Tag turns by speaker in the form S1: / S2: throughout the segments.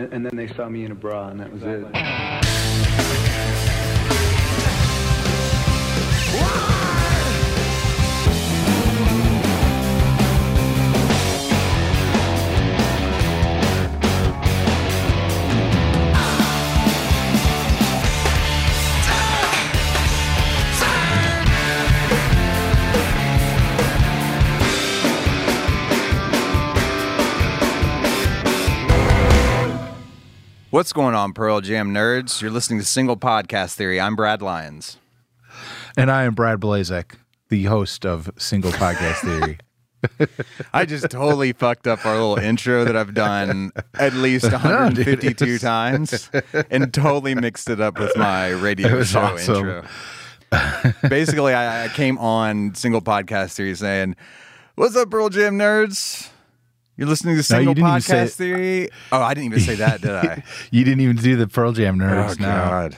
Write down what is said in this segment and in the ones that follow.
S1: And, and then they saw me in a bra, and that was it.
S2: What's going on, Pearl Jam nerds? You're listening to Single Podcast Theory. I'm Brad Lyons.
S3: And I am Brad Blazek, the host of Single Podcast Theory.
S2: I just totally fucked up our little intro that I've done at least 152 times and totally mixed it up with my radio show
S3: awesome.
S2: intro. Basically, I, I came on Single Podcast Theory saying, What's up, Pearl Jam nerds? You're listening to
S3: No,
S2: Single
S3: say
S2: Podcast. Theory. Oh, I didn't even say that, did I?
S3: you didn't even do the Pearl Jam nerds.
S2: oh,
S3: no,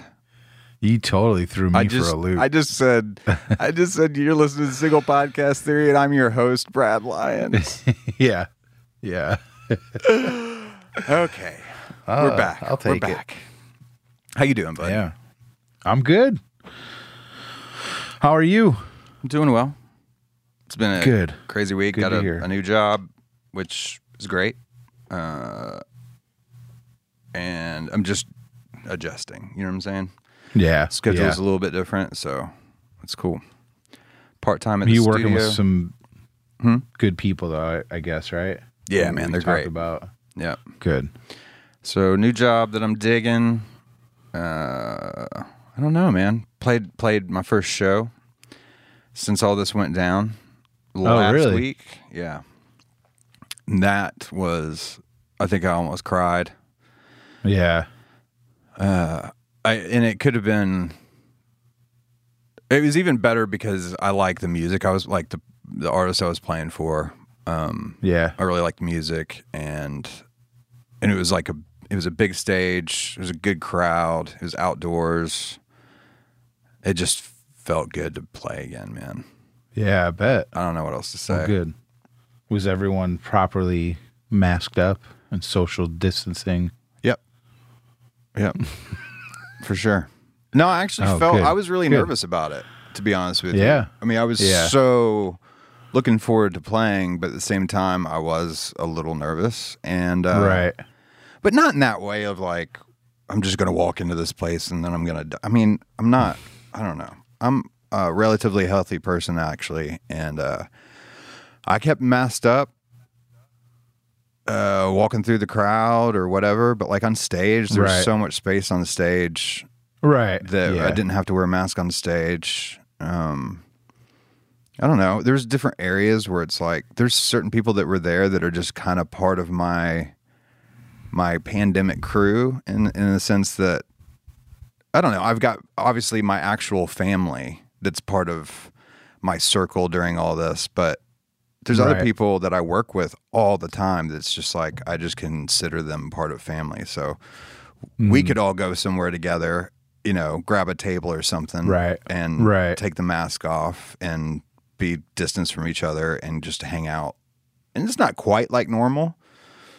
S3: you totally threw me
S2: I just,
S3: for a loop.
S2: I just said, I just said you're listening to Single Podcast Theory, and I'm your host, Brad Lyons.
S3: yeah, yeah.
S2: Okay, we're uh, back.
S3: I'll
S2: we're
S3: take it.
S2: How you doing, bud?
S3: Yeah, I'm good. How are you?
S2: I'm doing well. It's been a
S3: Good.
S2: crazy week.
S3: Good
S2: Got a, a new job, which is great. Uh, and I'm just adjusting. You know what I'm saying?
S3: Yeah,
S2: Schedule's a
S3: yeah.
S2: little bit different, so it's cool. Part time at
S3: You working
S2: studio.
S3: with some
S2: Hmm?
S3: good people, though. I, I guess, right?
S2: Yeah,
S3: We-
S2: man, they're great.
S3: About
S2: yeah.
S3: good.
S2: So new job that I'm digging. Uh, I don't know, man. Played played my first show since all this went down last
S3: Oh, really?
S2: week. Yeah, that was. I think I almost cried.
S3: Yeah,
S2: I and it could have been. It was even better because I like the music. I was like the the artist I was playing for. Um,
S3: yeah,
S2: I really liked music and and it was like a it was a big stage. It was a good crowd. It was outdoors. It just felt good to play again, man.
S3: yeah. I bet.
S2: I don't know what else to say.
S3: Good. Was everyone properly masked up and social distancing?
S2: Yep. Yep. For sure. No, I actually
S3: Oh,
S2: felt
S3: good.
S2: I was really
S3: Good.
S2: nervous about it, to be honest with you.
S3: Yeah.
S2: I mean, I was
S3: Yeah.
S2: so looking forward to playing, but at the same time I was a little nervous and uh
S3: right.
S2: but not in that way of like I'm just gonna walk into this place and then I'm gonna. I mean, I'm not. I don't know. I'm a relatively healthy person actually, and uh, I kept masked up, uh, walking through the crowd or whatever. But like on stage, there's
S3: Right.
S2: so much space on the stage
S3: Right.
S2: that
S3: yeah.
S2: I didn't have to wear a mask on stage. Um, I don't know. There's different areas where it's like there's certain people that were there that are just kind of part of my my pandemic crew in in the sense that I don't know. I've got obviously my actual family that's part of my circle during all this, but there's other people that I work with all the time that's just like I just consider them part of family. So
S3: Mm.
S2: we could all go somewhere together, you know, grab a table or something,
S3: Right.
S2: and
S3: Right.
S2: take the mask off and be distanced from each other and just hang out. And it's not quite like normal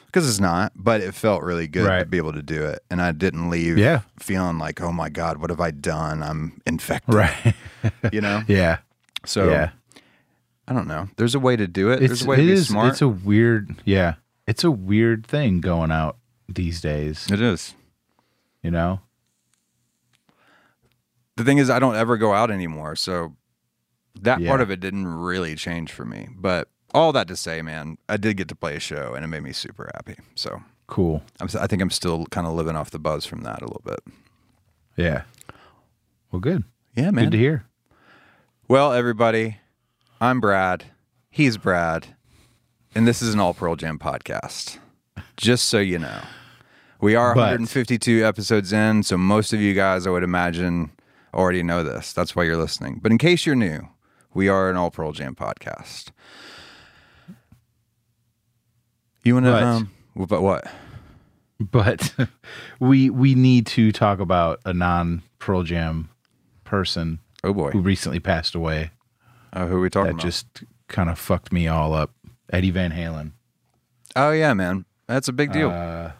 S2: because it's not, but it felt really good to be able to do it. And I didn't leave
S3: Yeah.
S2: feeling like, oh my God, what have I done? I'm infected,
S3: Right.
S2: you know?
S3: yeah.
S2: So
S3: yeah.
S2: I don't know. There's a way to do it.
S3: It's
S2: There's a way
S3: it
S2: to be
S3: is-
S2: smart.
S3: It's a weird. Yeah. It's a weird thing going out these days.
S2: it is.
S3: You know.
S2: The thing is, I don't ever go out anymore. So that
S3: Yeah.
S2: part of it didn't really change for me. But all that to say, man, I did get to play a show and it made me super happy. So
S3: Cool.
S2: I'm, I think I'm still kind of living off the buzz from that a little bit.
S3: Yeah. Well, good.
S2: Yeah, man.
S3: Good to hear.
S2: Well, everybody, I'm Brad. He's Brad. And this is an All Pearl Jam podcast. Just so you know, we are
S3: But-
S2: 152 episodes in. So most of you guys, I would imagine, already know this. That's why you're listening. But in case you're new, we are an All Pearl Jam podcast. You want to, um, but what?
S3: But we we need to talk about a non Pearl Jam person
S2: Oh boy.
S3: who recently passed away.
S2: Uh, who are we talking about?
S3: That
S2: about?
S3: just kind of fucked me all up. Eddie Van Halen.
S2: oh, yeah, man. That's a big deal.
S3: Uh,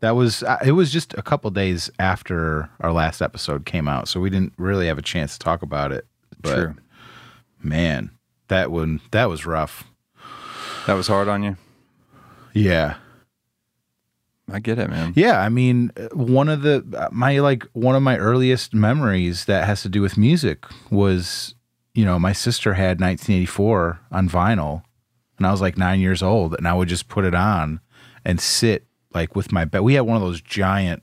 S3: that was uh, it was just a couple days after our last episode came out, so we didn't really have a chance to talk about it. But
S2: True.
S3: man, that one that was rough.
S2: That was hard on you.
S3: Yeah.
S2: I get it, man.
S3: Yeah, I mean, one of the my like one of my earliest memories that has to do with music was, you know, my sister had 1984 on vinyl, and I was like nine years old, and I would just put it on and sit like with my bed. We had one of those giant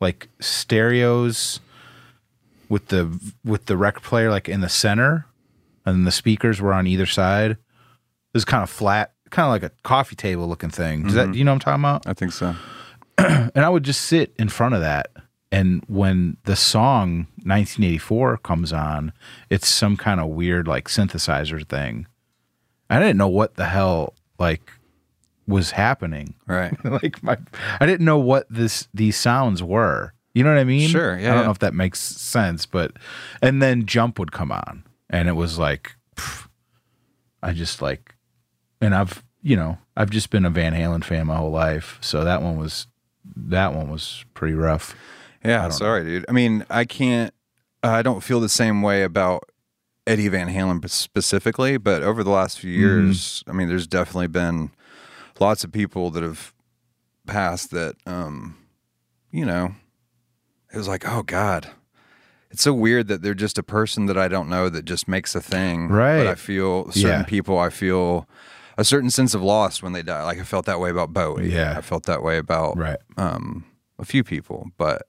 S3: like stereos with the with the record player like in the center, and the speakers were on either side. It was kind of flat, kind of like a coffee table looking thing. Does that mm-hmm. do you know what I'm talking about?
S2: I think so.
S3: and I would just sit in front of that. And when the song 1984 comes on, it's some kind of weird like synthesizer thing. I didn't know what the hell like was happening.
S2: Right.
S3: like my, I didn't know what this these sounds were. You know what I mean?
S2: Sure, yeah,
S3: I don't
S2: yeah.
S3: know if that makes sense, but and then Jump would come on, and it was like, pff, I just like, and I've you know I've just been a Van Halen fan my whole life, so that one was that one was pretty rough.
S2: Yeah, sorry, dude. I mean, I can't. I don't feel the same way about Eddie Van Halen specifically, but over the last few years, I mean, there's definitely been lots of people that have passed that, um, you know, it was like, oh God. It's so weird that they're just a person that I don't know that just makes a thing.
S3: Right.
S2: But I feel certain
S3: Yeah.
S2: people, I feel a certain sense of loss when they die. Like I felt that way about Bowie.
S3: Yeah.
S2: I felt that way about
S3: Right.
S2: um, a few people, but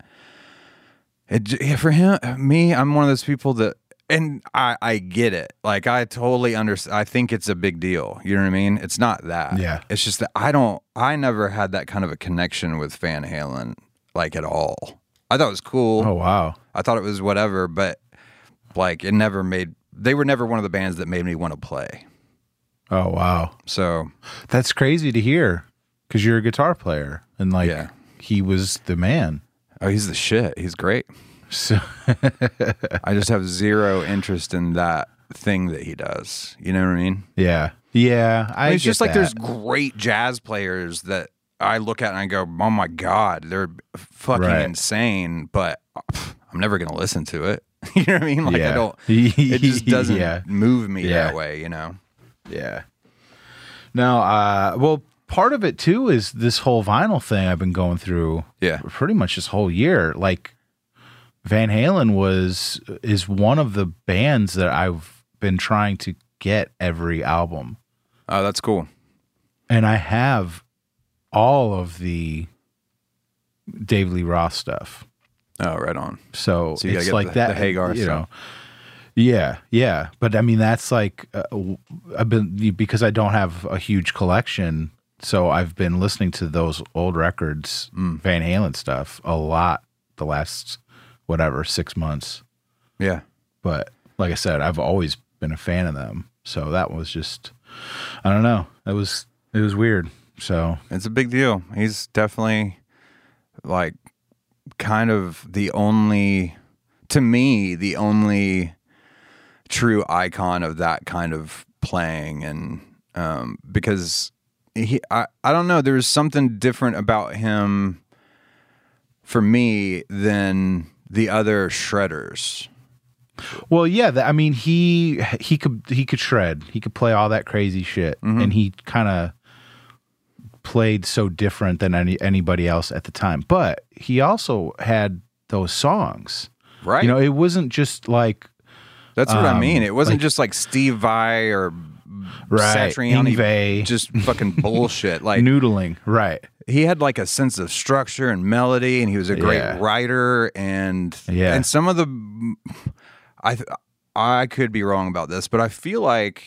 S2: it, yeah, for him, me, I'm one of those people that, and I, I get it. Like I totally understand. I think it's a big deal. You know what I mean? It's not that.
S3: Yeah.
S2: It's just that I don't. I never had that kind of a connection with Van Halen, like at all. I thought it was cool.
S3: Oh wow.
S2: I thought it was whatever, but like it never made. They were never one of the bands that made me want to play.
S3: Oh wow.
S2: So
S3: That's crazy to hear because you're a guitar player and like
S2: Yeah.
S3: he was the man.
S2: Oh, he's the shit. He's great.
S3: So
S2: I just have zero interest in that thing that he does. You know what I mean?
S3: yeah, yeah. I
S2: it's just like
S3: that.
S2: there's great jazz players that I look at and I go, "Oh my god, they're fucking
S3: Right.
S2: insane," but pff, I'm never gonna listen to it. you know what I mean? Like I
S3: Yeah.
S2: don't. It just doesn't
S3: Yeah.
S2: move me
S3: Yeah.
S2: that way. You know?
S3: Yeah. No, uh, well, part of it too is this whole vinyl thing I've been going through.
S2: Yeah.
S3: pretty much this whole year. Like Van Halen was is one of the bands that I've been trying to get every album,
S2: Oh, that's cool.
S3: and I have all of the Dave Lee Roth stuff.
S2: Oh, right on.
S3: So,
S2: So
S3: it's like
S2: the-
S3: that.
S2: the Hagar
S3: you know. Yeah, yeah, but I mean that's like uh, I've been because I don't have a huge collection, so I've been listening to those old records,
S2: Mm.
S3: Van Halen stuff, a lot the last whatever six months.
S2: Yeah.
S3: But like I said, I've always been a fan of them, so that was just I don't know. It was it was weird. So
S2: It's a big deal. He's definitely like kind of the only to me the only true icon of that kind of playing and um because he I, I don't know there was something different about him for me than the other shredders.
S3: Well, yeah, I mean he he could he could shred. He could play all that crazy shit,
S2: Mm-hmm.
S3: and he kind of played so different than any anybody else at the time. But he also had those songs.
S2: Right.
S3: You know, it wasn't just like
S2: That's what I
S3: um,
S2: mean. It wasn't
S3: like-
S2: just like Steve Vai or
S3: Right,
S2: Satriani just fucking bullshit. Like
S3: noodling, right?
S2: he had like a sense of structure and melody and he was a great
S3: Yeah.
S2: writer and
S3: Yeah.
S2: and some of the i i could be wrong about this but i feel like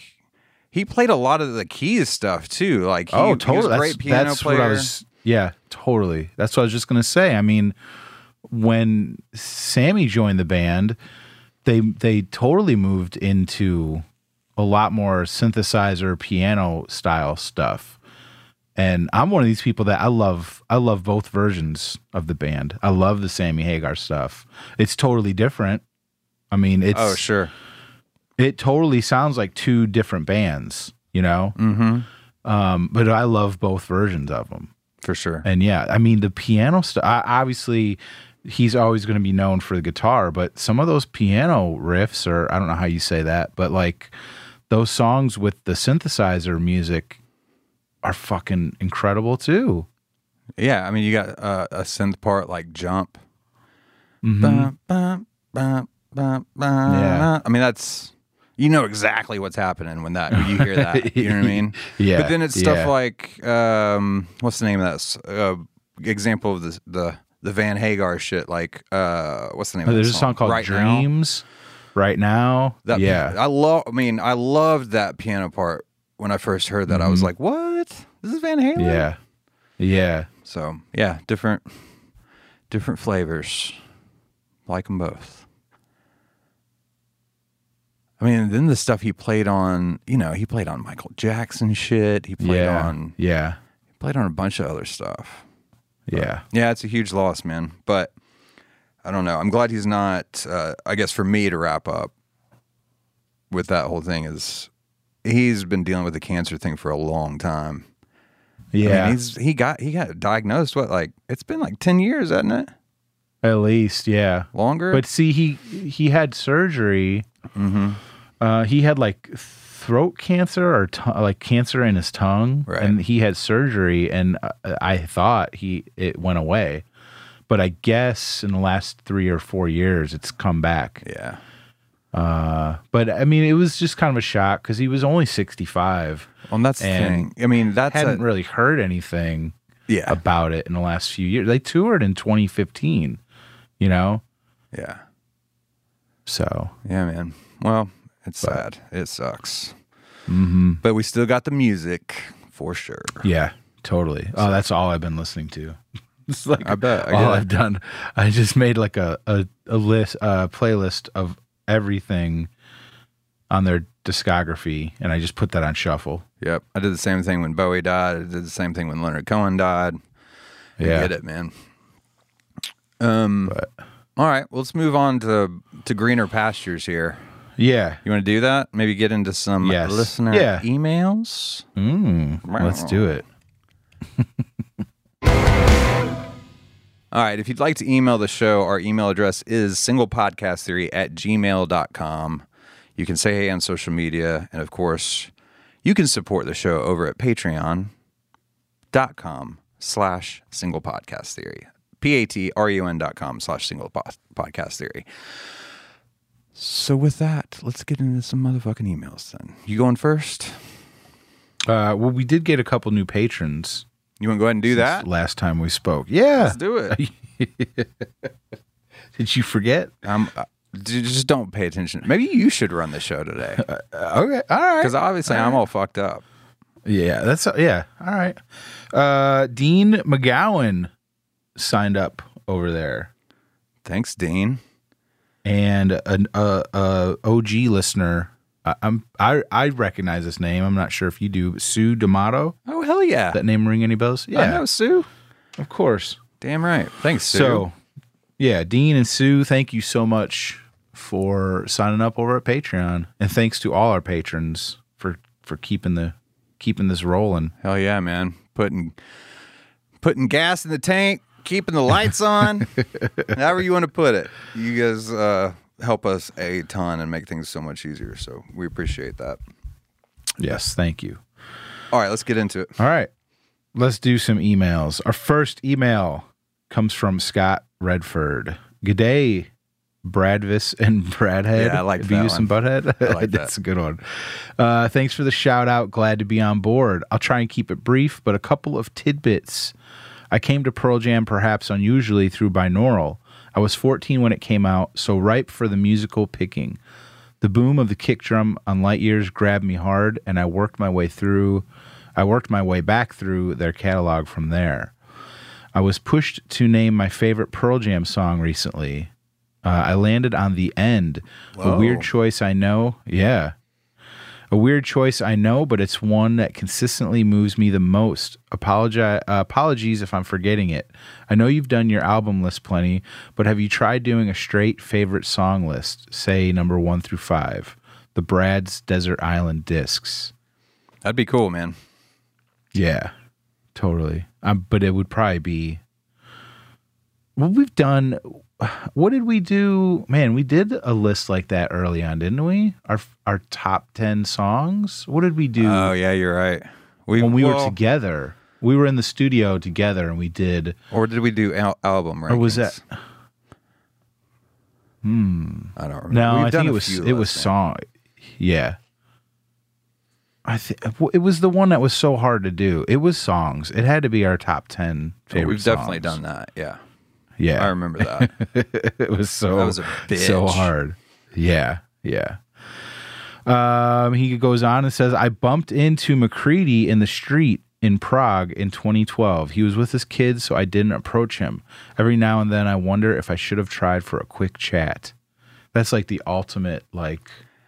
S2: he played a lot of the keys stuff too like he,
S3: oh,
S2: he was
S3: totally. That's,
S2: great piano
S3: that's
S2: player
S3: what I was. Yeah, totally. That's what I was just gonna say. I mean, when Sammy joined the band, they they totally moved into a lot more synthesizer piano style stuff. And I'm one of these people that I love I love both versions of the band. I love the Sammy Hagar stuff. It's totally different. I mean, it's
S2: oh sure
S3: it totally sounds like two different bands, you know?
S2: mm-hmm
S3: Um, but I love both versions of them.
S2: for sure.
S3: And yeah, I mean the piano stuff. Obviously, he's always going to be known for the guitar, but some of those piano riffs, or I don't know how you say that, but like those songs with the synthesizer music are fucking incredible too.
S2: Yeah, I mean, you got uh, a synth part like jump.
S3: Mhm.
S2: Ba, ba, ba, ba.
S3: Yeah.
S2: I mean, that's you know exactly what's happening when that when you hear that. you know what I mean?
S3: Yeah,
S2: But then it's stuff
S3: yeah.
S2: like um, what's the name of that uh, example of the the the Van Hagar shit? Like uh, what's the name? of
S3: There's
S2: that
S3: a song called
S2: right Now?
S3: Right now,
S2: That
S3: yeah,
S2: I love. I mean, I loved that piano part when I first heard that. I was like, "What? This is Van Halen?"
S3: Mm-hmm. yeah, yeah.
S2: So yeah, different different flavors. Like them both. I mean, then the stuff he played on, you know, he played on Michael Jackson shit. He played
S3: yeah,
S2: on
S3: yeah,
S2: he played on a bunch of other stuff.
S3: yeah,
S2: Yeah, it's a huge loss, man. But I don't know. I'm glad he's not. Uh, I guess for me to wrap up with that whole thing is he's been dealing with the cancer thing for a long time. I mean,
S3: yeah.
S2: he's he got he got diagnosed. What like it's been like ten years, hasn't it?
S3: At least, yeah.
S2: Longer.
S3: But see, he he had surgery.
S2: mm-hmm.
S3: Uh, he had like throat cancer or t- like cancer in his tongue,
S2: Right.
S3: and he had surgery. And uh, I thought he it went away, but I guess in the last three or four years, it's come back.
S2: yeah,
S3: Uh, but I mean, it was just kind of a shock because he was only sixty five,
S2: well, that's the thing. I mean, that's
S3: hadn't
S2: a,
S3: really heard anything
S2: yeah,
S3: about it in the last few years. They toured in twenty fifteen, you know,
S2: yeah,
S3: so
S2: yeah, man. Well, it's
S3: But-
S2: sad. It sucks.
S3: hmm
S2: But we still got the music for sure.
S3: Yeah, totally. Oh, that's all I've been listening to. It's like
S2: I bet. I
S3: all
S2: it.
S3: I've done. I just made like a a, a list, a playlist of everything on their discography, and I just put that on shuffle.
S2: Yep. I did the same thing when Bowie died. I did the same thing when Leonard Cohen died. I
S3: Yeah.
S2: get it, man. Um.
S3: But
S2: All right. Well, let's move on to to greener pastures here.
S3: yeah,
S2: You want to do that? Maybe get into some
S3: Yes.
S2: listener
S3: Yeah.
S2: emails.
S3: mm, let's do it.
S2: All right. If you'd like to email the show, our email address is singlepodcasttheory at gmail.com. You can say hey on social media. And of course, you can support the show over at patreon.com slash single podcast theory. P-A-T-R-U-N dot com slash single po- podcast theory. So with that, let's get into some motherfucking emails then. You going first?
S3: Uh, well, we did get a couple new patrons
S2: You want to go ahead and do that?
S3: last time we spoke. Yeah,
S2: Let's do it.
S3: did you forget?
S2: Um, uh, just don't pay attention. Maybe you should run the show today
S3: Uh, okay, all right.
S2: because obviously I'm all fucked up.
S3: Yeah, that's yeah. All right. Uh, Dean McGowan signed up over there,
S2: Thanks, Dean.
S3: and an uh, uh, OG listener. I, I'm I I recognize this name. I'm not sure if you do. Sue D'Amato.
S2: Oh hell yeah!
S3: That name ring any bells? Yeah, I
S2: know Sue.
S3: of course.
S2: Damn right. Thanks, Sue.
S3: So, yeah, Dean and Sue, thank you so much for signing up over at Patreon, and thanks to all our patrons for for keeping the keeping this rolling.
S2: hell yeah, man. Putting putting gas in the tank, keeping the lights on, however you want to put it. You guys uh, help us a ton and make things so much easier. So we appreciate that.
S3: Yes, thank you.
S2: All right, let's get into it.
S3: All right. Let's do some emails. Our first email comes from Scott Redford. Good day, Bradvis and Bradhead.
S2: Yeah, I like that
S3: Beavis and Butthead.
S2: I like
S3: That's a good one. Uh, thanks for the shout out. Glad to be on board. I'll try and keep it brief, but a couple of tidbits. I came to Pearl Jam perhaps unusually through binaural. I was 14 when it came out, so ripe for the musical picking. The boom of the kick drum on Light Years grabbed me hard, and I worked my way through. I worked my way back through their catalog from there. I was pushed to name my favorite Pearl Jam song recently. Uh, I landed on the end. A weird choice, I know. Yeah. A weird choice, I know, but it's one that consistently moves me the most. Uh, apologies if I'm forgetting it. I know you've done your album list plenty, but have you tried doing a straight favorite song list, say number one through five? The Brad's Desert Island Discs.
S2: That'd be cool, man.
S3: Yeah. totally. Um, but it would probably be. Well, we've done. What did we do? Man, we did a list like that early on, didn't we? Our our top ten songs. What did we do
S2: Oh yeah, you're right. We,
S3: when we were together? We were in the studio together, and we did.
S2: or did we do al- album? Rankings?
S3: Or was that? Hmm.
S2: I don't remember.
S3: No,
S2: We've
S3: I think it was it was song. Yeah. I think it was the one that was so hard to do. It was songs. It had to be our top ten favorite.
S2: We've definitely
S3: songs.
S2: done that. Yeah,
S3: Yeah,
S2: I remember that.
S3: it was so
S2: That was
S3: so hard. Yeah, yeah. Um, he goes on and says, "I bumped into McCready in the street in Prague in 2012. He was with his kids, so I didn't approach him. Every now and then, I wonder if I should have tried for a quick chat. That's like the ultimate like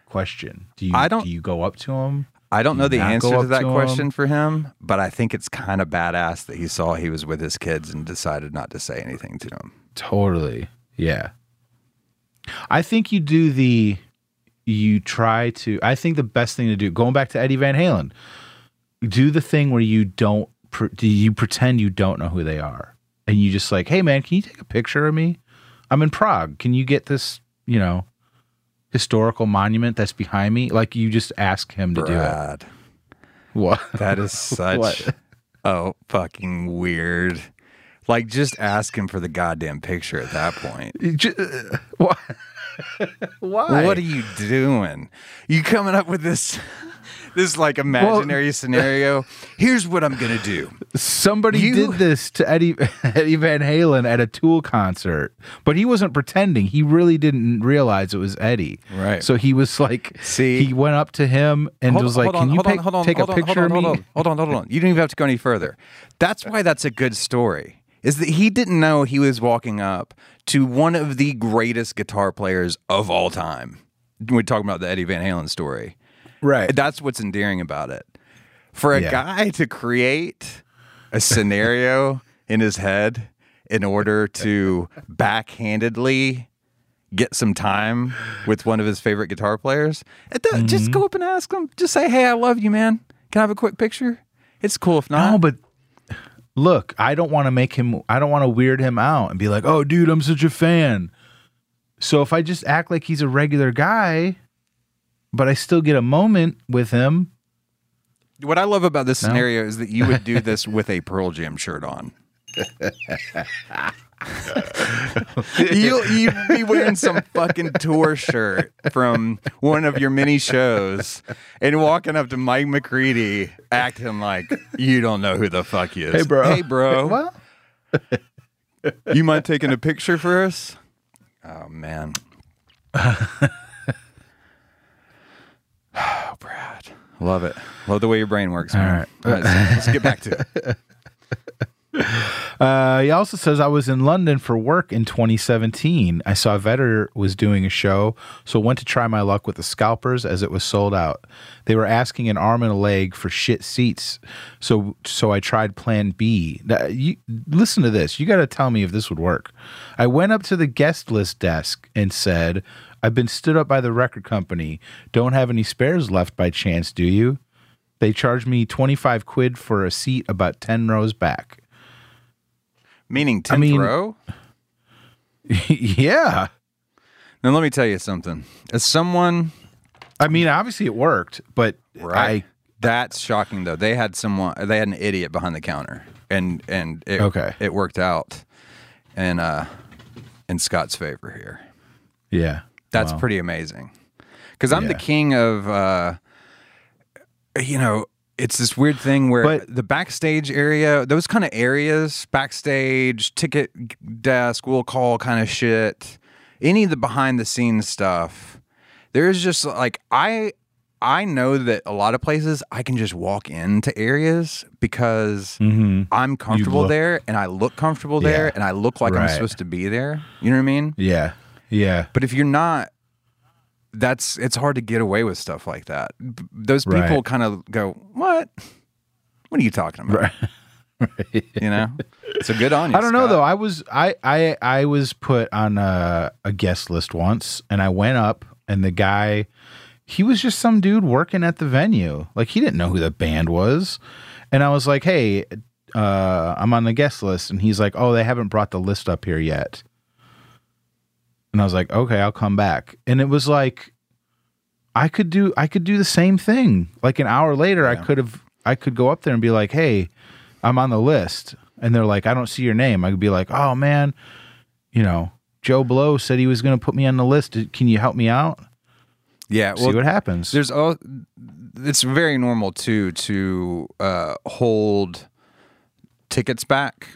S3: question. Do you
S2: I don't-
S3: do you go up to him?
S2: I don't know the
S3: not
S2: answer to that
S3: to
S2: question
S3: him?
S2: for him, but I think it's kind of badass that he saw he was with his kids and decided not to say anything to him.
S3: Totally. Yeah. I think you do the you try to I think the best thing to do going back to Eddie Van Halen do the thing where you don't do you pretend you don't know who they are and you just like, "Hey man, can you take a picture of me? I'm in Prague. Can you get this, you know, historical monument that's behind me?" Like you just ask him to
S2: Brad,
S3: do it. What?
S2: that is such
S3: What?
S2: oh fucking weird. Like just ask him for the goddamn picture at that point.
S3: Ju- Why? Uh, why?
S2: What are you doing? You coming up with this this like imaginary scenario? Here's what I'm gonna do.
S3: Somebody
S2: You-
S3: did this to Eddie Eddie Van Halen at a Tool concert, but he wasn't pretending. He really didn't realize it was Eddie.
S2: Right.
S3: So he was like,
S2: See?
S3: he went up to him and
S2: Hold-
S3: was like,
S2: on,
S3: "Can you
S2: hold on,
S3: take a
S2: on,
S3: picture
S2: hold on,
S3: of me?"
S2: Hold on, hold on, hold on. You don't even have to go any further. That's why that's a good story. Is that he didn't know he was walking up to one of the greatest guitar players of all time. We're talking about the Eddie Van Halen story.
S3: Right.
S2: That's what's endearing about it. For a
S3: Yeah.
S2: guy to create a scenario in his head in order to backhandedly get some time with one of his favorite guitar players,
S3: Mm-hmm.
S2: just go up and ask him. Just say, "Hey, I love you, man. Can I have a quick picture?" It's cool if not.
S3: No, but look, I don't want to make him. I don't want to weird him out and be like, "Oh, dude, I'm such a fan." So if I just act like he's a regular guy, but I still get a moment with him,
S2: what I love about this scenario is that you would do this with a Pearl Jam shirt on. You'll, you'd be wearing some fucking tour shirt from one of your mini shows and walking up to Mike McCready acting like you don't know who the fuck he is.
S3: Hey, bro.
S2: Hey, bro.
S3: well,
S2: You mind taking a picture for us? Oh, man. Oh, Brad. Love it. Love the way your brain works, man.
S3: All right.
S2: Let's, let's get back to it.
S3: Uh, he also says I was in London for work in 2017. I saw Vedder was doing a show, so went to try my luck with the scalpers as it was sold out. They were asking an arm and a leg for shit seats, so so I tried Plan B. Now, you listen to this. You got to tell me if this would work. I went up to the guest list desk and said, "I've been stood up by the record company. Don't have any spares left by chance, do you?" They charged me 25 quid for a seat about 10 rows back.
S2: Meaning 10th
S3: mean-
S2: row?
S3: yeah.
S2: Now, let me tell you something. As someone,
S3: I mean, obviously it worked, but
S2: right? that's shocking, though. They had someone, they had an idiot behind the counter, and and it,
S3: Okay.
S2: it worked out, in uh, in Scott's favor here.
S3: Yeah,
S2: That's
S3: Wow.
S2: pretty amazing. Because I'm the king of, uh, you know, it's this weird thing where
S3: But-
S2: the backstage area, those kind of areas, backstage, ticket desk, will call kind of shit, any of the behind the scenes stuff, there's just like, I. I know that a lot of places I can just walk into areas because I'm comfortable
S3: look-
S2: there and I look comfortable there
S3: Yeah.
S2: and I look like I'm supposed to be there. You know what I mean?
S3: yeah, yeah.
S2: But if you're not, that's it's hard to get away with stuff like that. Those people
S3: Right.
S2: kind of go, "What? What are you talking about?" You know. So good on you.
S3: I don't know though. I was I I I was put on a, a guest list once, and I went up, and the guy, he was just some dude working at the venue. Like he didn't know who the band was, and I was like, "Hey, uh, I'm on the guest list. And he's like, oh, they haven't brought the list up here yet. And I was like, okay, I'll come back. And it was like, I could do, I could do the same thing. Like an hour later, I could have, I could go up there and be like, hey, I'm on the list. And they're like, I don't see your name. I could be like, oh man, you know, Joe Blow said he was going to put me on the list. Can you help me out?
S2: Yeah,
S3: See what happens.
S2: there's all it's very normal too to uh, hold tickets back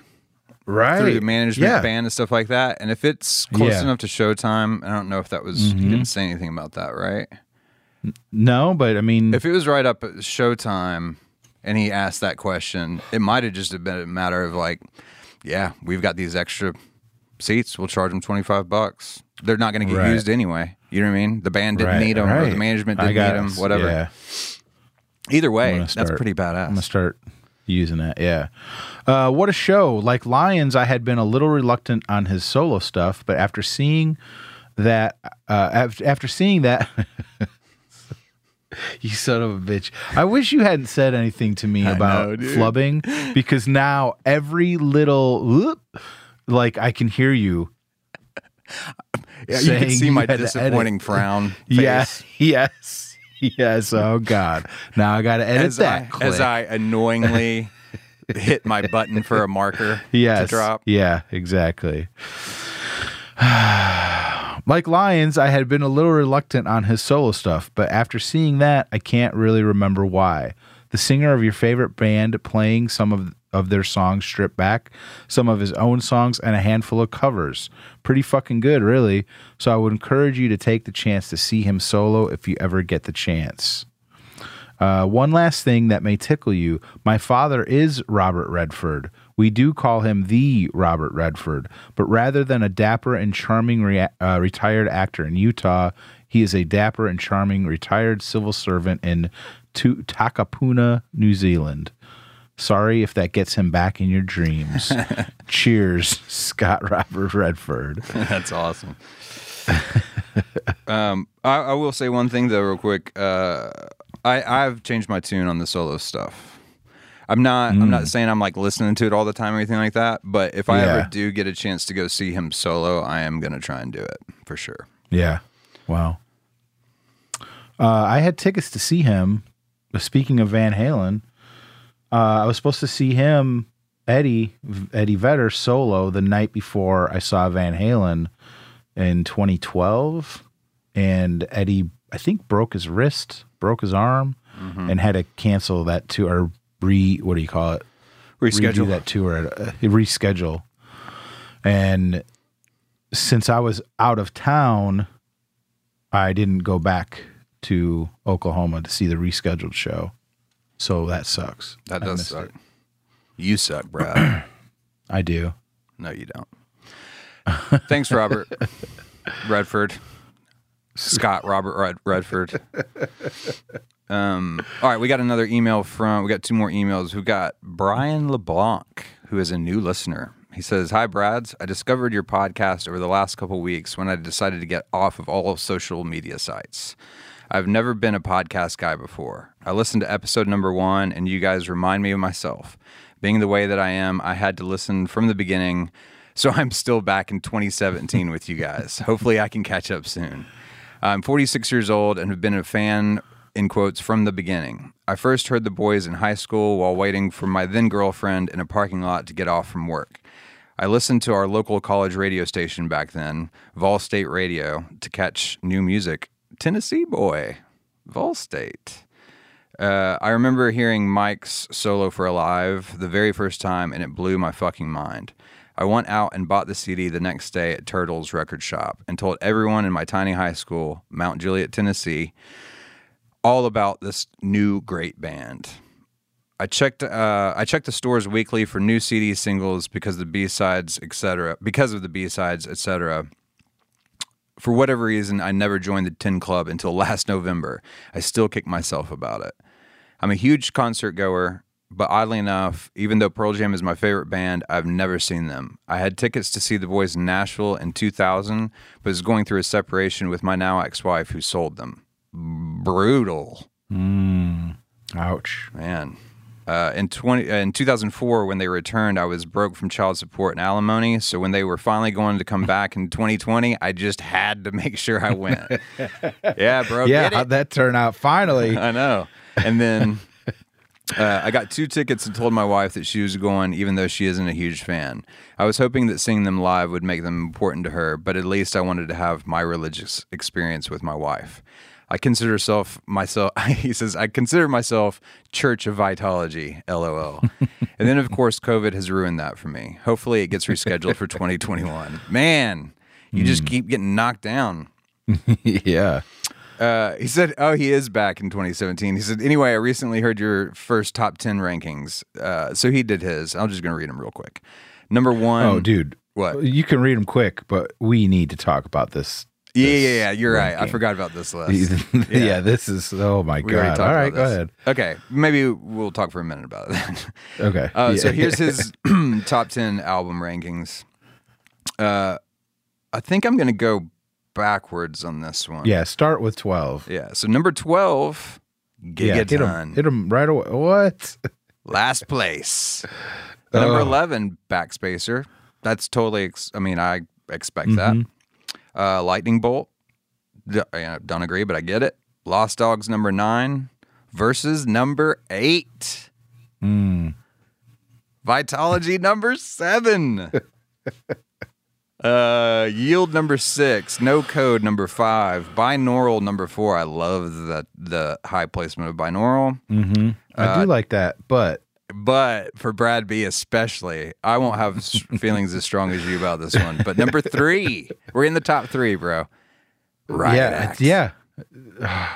S3: right.
S2: through the management
S3: yeah.
S2: band and stuff like that. And if it's close
S3: Yeah.
S2: enough to showtime, I don't know if that was you mm-hmm. didn't say anything about that, right?
S3: No, but I mean,
S2: If it was right up at showtime and he asked that question, it might have just been a matter of like, yeah, we've got these extra seats. We'll charge them 25 bucks. They're not going to get
S3: Right.
S2: used anyway. You know what I mean? The band didn't
S3: right,
S2: need them or the management didn't need them, whatever.
S3: Yeah.
S2: Either way, that's pretty badass.
S3: I'm gonna start using that. Yeah. Uh, what a show! Like Lyons, I had been a little reluctant on his solo stuff, but after seeing that, uh, after, seeing that. You son of a bitch. I wish you hadn't said anything to me about
S2: know,
S3: flubbing because now every little whoop, like I can hear you.
S2: Yeah, you can see my disappointing frown. Face
S3: Yes, yes, yes. Oh God! Now I got to edit
S2: As
S3: that.
S2: I,
S3: clip.
S2: as I annoyingly hit my button for a marker
S3: yes.
S2: to drop.
S3: Yeah, exactly. like Lyons, I had been a little reluctant on his solo stuff, but after seeing that, I can't really remember why. The singer of your favorite band playing some of, of their songs stripped back, some of his own songs, and a handful of covers. Pretty fucking good, really. So I would encourage you to take the chance to see him solo if you ever get the chance. Uh, one last thing that may tickle you. My father is Robert Redford. We do call him the Robert Redford, but rather than a dapper and charming rea- uh, retired actor in Utah, he is a dapper and charming retired civil servant in Takapuna, New Zealand. Sorry if that gets him back in your dreams. Cheers, Scott Robert Redford.
S2: That's awesome. um, I, I will say one thing though, real quick. Uh, I I've changed my tune on the solo stuff. I'm not. I'm not saying I'm like listening to it all the time or anything like that. But if I
S3: Yeah.
S2: ever do get a chance to go see him solo, I am gonna try and do it for sure.
S3: Yeah. Wow. Uh, I had tickets to see him. Speaking of Van Halen, uh, I was supposed to see him, Eddie Eddie Vedder solo the night before I saw Van Halen in 2012, and Eddie I think broke his wrist, broke his arm, and had to cancel that tour or re what do you call it?
S2: Reschedule.
S3: redo that tour, uh, reschedule. And since I was out of town, I didn't go back to Oklahoma to see the rescheduled show. So that sucks.
S2: That
S3: I
S2: does suck.
S3: it.
S2: You suck, Brad.
S3: I do.
S2: no, you don't. Thanks, Robert Redford. Scott Robert Red- Redford. Um, all right, we got another email from. We got two more emails. We got Brian LeBlanc, who is a new listener. He says, "Hi, Brads. I discovered your podcast over the last couple weeks when I decided to get off of all social media sites. I've never been a podcast guy before. I listened to episode number one, and you guys remind me of myself. Being the way that I am, I had to listen from the beginning." So I'm still back in 2017 with you guys. Hopefully, I can catch up soon. I'm 46 years old and have been a fan, in quotes, from the beginning. I first heard the boys in high school while waiting for my then girlfriend in a parking lot to get off from work. I listened to our local college radio station back then, Vol State Radio, to catch new music. Tennessee boy, Vol State. Uh, I remember hearing Mike's solo for Alive the very first time, and it blew my fucking mind. I went out and bought the CD the next day at Turtle's record shop and told everyone in my tiny high school, Mount Juliet, Tennessee, all about this new great band. I checked. Uh, I checked the stores weekly for new CD singles because the B sides, etc. Because of the B sides, etc. For whatever reason, I never joined the Ten Club until last November. I still kick myself about it. I'm a huge concert goer, but oddly enough, even though Pearl Jam is my favorite band, I've never seen them. I had tickets to see the boys in Nashville in 2000, but was going through a separation with my now ex-wife who sold them. Brutal, mm.
S3: Ouch.
S2: man. Uh, in twenty uh, in two thousand four, when they returned, I was broke from child support and alimony. So when they were finally going to come back in twenty twenty, I just had to make sure I went. yeah, bro.
S3: yeah, how'd that turn out? Finally,
S2: I know. And then uh, I got two tickets and told my wife that she was going, even though she isn't a huge fan. I was hoping that seeing them live would make them important to her, but at least I wanted to have my religious experience with my wife. I consider myself myself. He says I consider myself Church of Vitology. LOL. and then of course COVID has ruined that for me. Hopefully it gets rescheduled for 2021. Man, you just keep getting knocked down.
S3: yeah.
S2: Uh, he said, "Oh, he is back in 2017." He said, "Anyway, I recently heard your first top 10 rankings." Uh, so he did his. I'm just gonna read them real quick. Number one.
S3: Oh, dude.
S2: What?
S3: You can read them quick, but we need to talk about this.
S2: Yeah, yeah, yeah. You're right. I forgot about this list.
S3: yeah. this is. Oh my
S2: We
S3: god! All right, go ahead.
S2: Okay, maybe we'll talk for a minute about it.
S3: Okay.
S2: Uh, So here's his top 10 album rankings. Uh, I think I'm gonna go backwards on this one.
S3: yeah. Start with twelve.
S2: Yeah. So number 12,
S3: Yeah, hit
S2: Gigaton.
S3: hit 'em right away. What?
S2: Last place. Number
S3: Oh.
S2: 11, Backspacer. That's totally, ex- I mean, I expect
S3: Mm-hmm.
S2: that. Uh, Lightning Bolt. D- yeah, don't agree, but I get it. Lost Dogs, number nine. Versus number eight.
S3: Hmm.
S2: Vitology, number seven. Uh, yield number six, no code number five, binaural number four. I love the the high placement of binaural.
S3: Mm-hmm. I
S2: Uh,
S3: do like that, but
S2: But for Brad B, especially, I won't have feelings as strong as you about this one. But number three, we're in the top three, bro. Riot
S3: yeah,
S2: Act,
S3: yeah.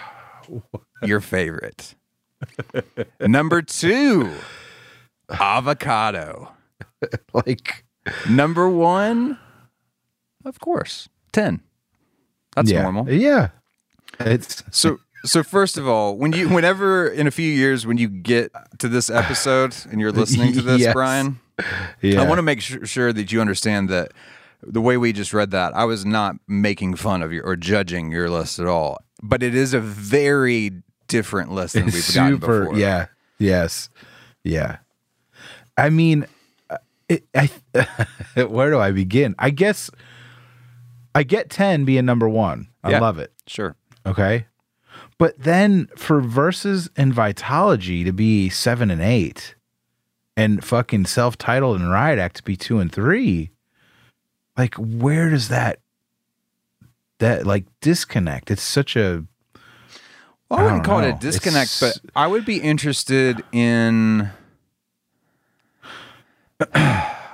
S2: your favorite. number two, avocado.
S3: Like
S2: Number one, of course, ten. That's
S3: yeah,
S2: normal.
S3: Yeah. It's
S2: So, so first of all, when you, whenever in a few years, when you get to this episode and you're listening to this,
S3: Yes.
S2: Brian,
S3: yeah.
S2: I want to make su- sure that you understand that the way we just read that, I was not making fun of you or judging your list at all. But it is a very different list than we've gotten before.
S3: Yeah. Yes. Yeah. I mean, uh, it, I where do I begin? I guess I get ten being number one. I
S2: Yeah.
S3: love it.
S2: sure.
S3: Okay. But then for versus and vitology to be seven and eight, and fucking self titled and riot act to be two and three, like where does that that like disconnect? It's such a
S2: Well, I wouldn't call it a disconnect,
S3: It's-
S2: but I would be interested in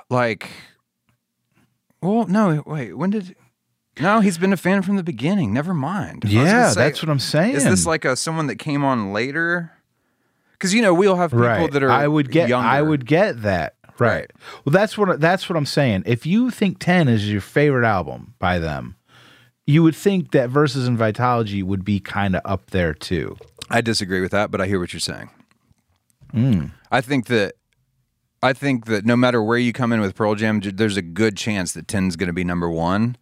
S2: like well, no, wait, when did no, he's been a fan from the beginning. Never mind. I was gonna
S3: yeah.
S2: say,
S3: that's what I'm saying.
S2: Is this like a someone that came on later? Because you know we'll have people
S3: right?
S2: that are.
S3: I would get. I would get that. Right.
S2: Right.
S3: Well, that's what that's what I'm saying. If you think Ten is your favorite album by them, you would think that Versus and Vitology would be kind of up there too.
S2: I disagree with that, but I hear what you're saying.
S3: Hmm.
S2: I think that I think that no matter where you come in with Pearl Jam, there's a good chance that 10's going to be number one.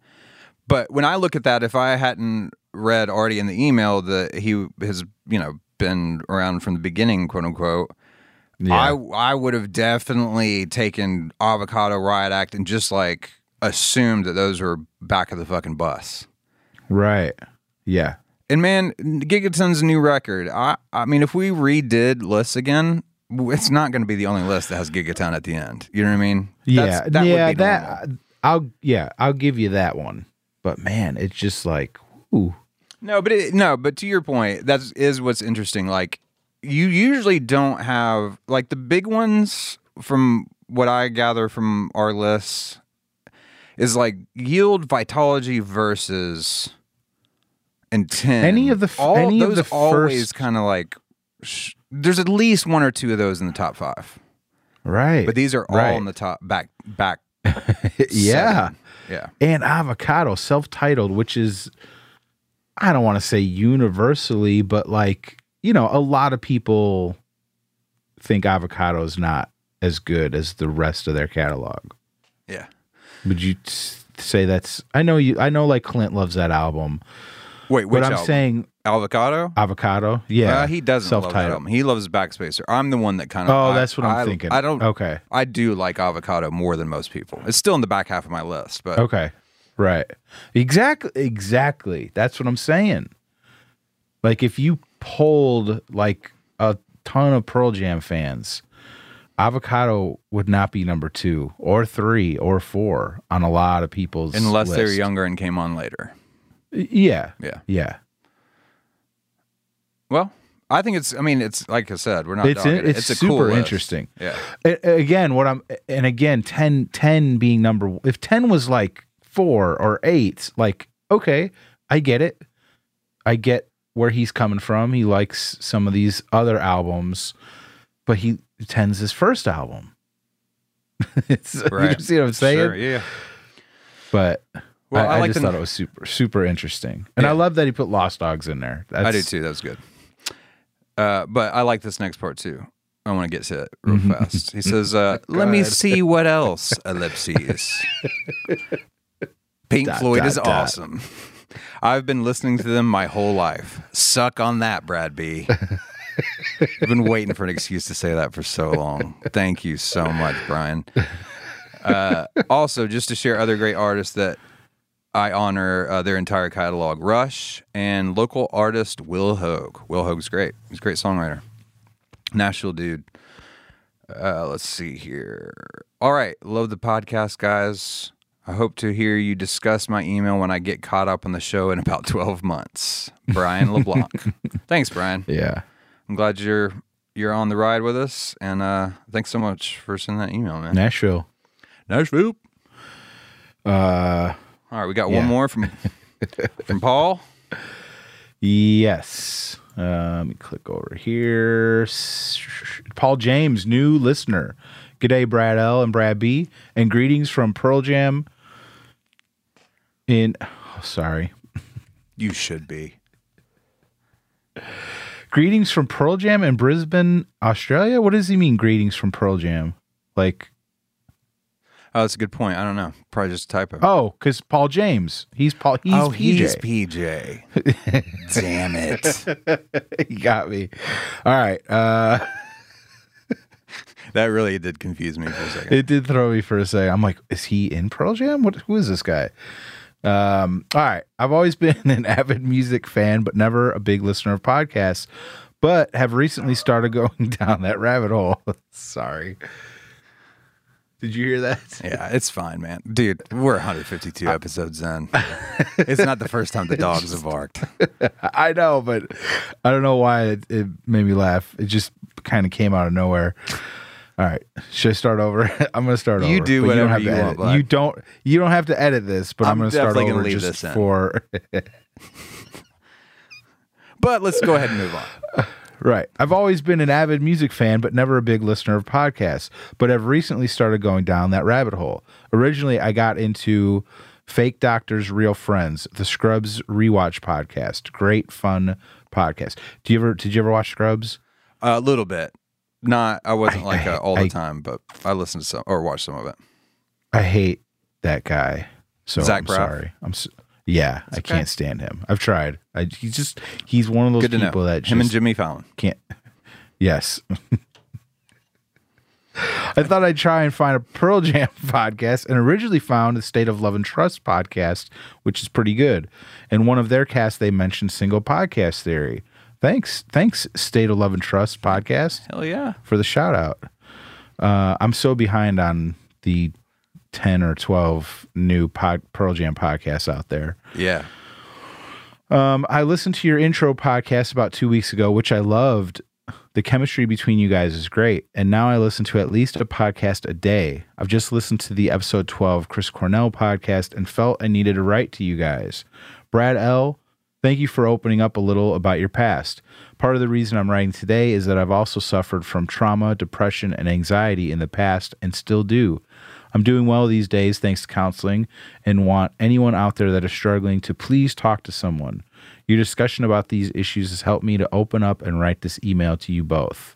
S2: But when I look at that, if I hadn't read already in the email that he has, you know, been around from the beginning, quote unquote, I I would have definitely taken Avocado Riot Act and just like assumed that those were back of the fucking bus.
S3: right. Yeah.
S2: And man, Gigaton's new record. I I mean, if we redid lists again, it's not going to be the only list that has Gigaton at the end. You know what I mean?
S3: Yeah.
S2: That's- that would
S3: yeah.
S2: normal.
S3: that I'll yeah I'll give you that one. But man, it's just like ooh.
S2: No, but it, no, but to your point, that is what's interesting. Like, you usually don't have like the big ones from what I gather from our lists is like yield vitology versus and ten.
S3: Any of the f-
S2: all
S3: any of
S2: those
S3: the
S2: always kind of like sh- there's at least one or two of those in the top five,
S3: Right.
S2: but these are all
S3: Right.
S2: in the top back back.
S3: yeah.
S2: seven. Yeah.
S3: and avocado self-titled which is i don't want to say universally but like you know a lot of people think avocado is not as good as the rest of their catalog
S2: Yeah.
S3: would you say that's i know you i know like clint loves that album
S2: Wait, which
S3: but i'm
S2: album?
S3: saying
S2: Avocado.
S3: Avocado. Yeah.
S2: Uh, he doesn't love that
S3: Self-titled.
S2: album. He loves Backspacer. I'm the one that kind of.
S3: Oh,
S2: I-
S3: that's what I'm
S2: I-
S3: thinking.
S2: I don't.
S3: Okay.
S2: I do like Avocado more than most people. It's still in the back half of my list, but
S3: Okay. Right. Exactly. Exactly. That's what I'm saying. Like if you polled like a ton of Pearl Jam fans, Avocado would not be number two or three or four on a lot of people's
S2: unless they were younger and came on later.
S3: Yeah.
S2: Yeah.
S3: Yeah.
S2: Well, I think it's. I mean, it's like I said, we're not.
S3: It's in-
S2: it.
S3: it's
S2: a cool
S3: super
S2: list.
S3: interesting.
S2: Yeah.
S3: A- again, what I'm and again 10, 10 being number if 10 was like 4 or 8, like okay, I get it. I get where he's coming from. He likes some of these other albums, but he 10's his first album. it's, You see what I'm saying?
S2: Sure. Yeah.
S3: But
S2: Well,
S3: I,
S2: I
S3: I
S2: like
S3: just
S2: the-
S3: thought it was super super interesting, and I love that he put Lost Dogs in there. That's,
S2: I do too. That was good. Uh, but I like this next part too. I want to get to it real fast. He says, uh, "Let me see what else." Ellipses. Pink
S3: Dot,
S2: Floyd
S3: dot,
S2: is
S3: dot.
S2: awesome. I've been listening to them my whole life. Suck on that, Brad B. I've been waiting for an excuse to say that for so long. Thank you so much, Brian. Uh, also, just to share other great artists that I honor uh, their entire catalog Rush and local artist Will Hoge. Will Hoge's great. He's a great songwriter. Nashville dude. Uh, let's see here. All right. Love the podcast, guys. I hope to hear you discuss my email when I get caught up on the show in about 12 months. Brian LeBlanc. Thanks, Brian.
S3: Yeah.
S2: I'm glad you're you're on the ride with us. And uh, thanks so much for sending that email, man.
S3: Nashville.
S2: Nashville.
S3: Uh
S2: All right, we got
S3: Yeah.
S2: one more from from Paul.
S3: Yes. Uh, let me click over here. Paul James, new listener. G'day, Brad L and Brad B, and greetings from Pearl Jam. In, oh, sorry,
S2: You should be.
S3: greetings from Pearl Jam in Brisbane, Australia. What does he mean? Greetings from Pearl Jam, like
S2: Oh, that's a good point. I don't know. Probably just a typo.
S3: oh, because Paul James, he's Paul, he's
S2: oh,
S3: PJ.
S2: he's PJ. Damn it.
S3: he got me. All right, uh,
S2: That really did confuse me for a second.
S3: it did throw me for a second. I'm like, is he in Pearl Jam? What? Who is this guy? Um, all right. I've always been an avid music fan, but never a big listener of podcasts. But have recently started going down that rabbit hole. Sorry. Did you hear that?
S2: yeah, it's fine, man. Dude, we're 152 episodes in. it's not the first time the dogs have barked.
S3: I know, but I don't know why it, it made me laugh. It just kind of came out of nowhere. All right, should I start over? I'm going to start
S2: You
S3: over.
S2: do
S3: but
S2: whatever
S3: don't have
S2: you
S3: to
S2: want,
S3: edit. You don't. You don't have to edit this, but I'm,
S2: I'm
S3: going to start
S2: definitely gonna
S3: over
S2: leave
S3: just
S2: this in.
S3: for.
S2: But let's go ahead and move on.
S3: Right. I've always been an avid music fan, but never a big listener of podcasts. But I've recently started going down that rabbit hole. Originally, I got into Fake Doctors, Real Friends, the Scrubs rewatch podcast. Great, fun podcast. Do you ever? Did you ever watch Scrubs?
S2: A little bit. Not, I wasn't
S3: I-
S2: like
S3: I-
S2: uh, all the time, but I listened to some or watched some of it.
S3: I hate that guy. So
S2: Zach
S3: I'm
S2: Braff?
S3: sorry. I'm. So, yeah, I
S2: okay.
S3: can't stand him. I've tried. I, he's just he's one of those
S2: Good
S3: people that
S2: Him and Jimmy Fallon.
S3: can't. Yes. I thought I'd try and find a Pearl Jam podcast and originally found the State of Love and Trust podcast, which is pretty good. In one of their casts, they mentioned single podcast theory. Thanks. Thanks, State of Love and Trust podcast,
S2: Hell yeah.
S3: for the shout out. Uh, I'm so behind on the 10 or 12 new pod, Pearl Jam podcasts out there.
S2: Yeah.
S3: Um, I listened to your intro podcast about two weeks ago, which I loved. The chemistry between you guys is great. And now I listen to at least a podcast a day. I've just listened to the episode 12 Chris Cornell podcast and felt I needed to write to you guys. Brad L., thank you for opening up a little about your past. Part of the reason I'm writing today is that I've also suffered from trauma, depression, and anxiety in the past and still do. I'm doing well these days thanks to counseling and want anyone out there that is struggling to please talk to someone. Your discussion about these issues has helped me to open up and write this email to you both.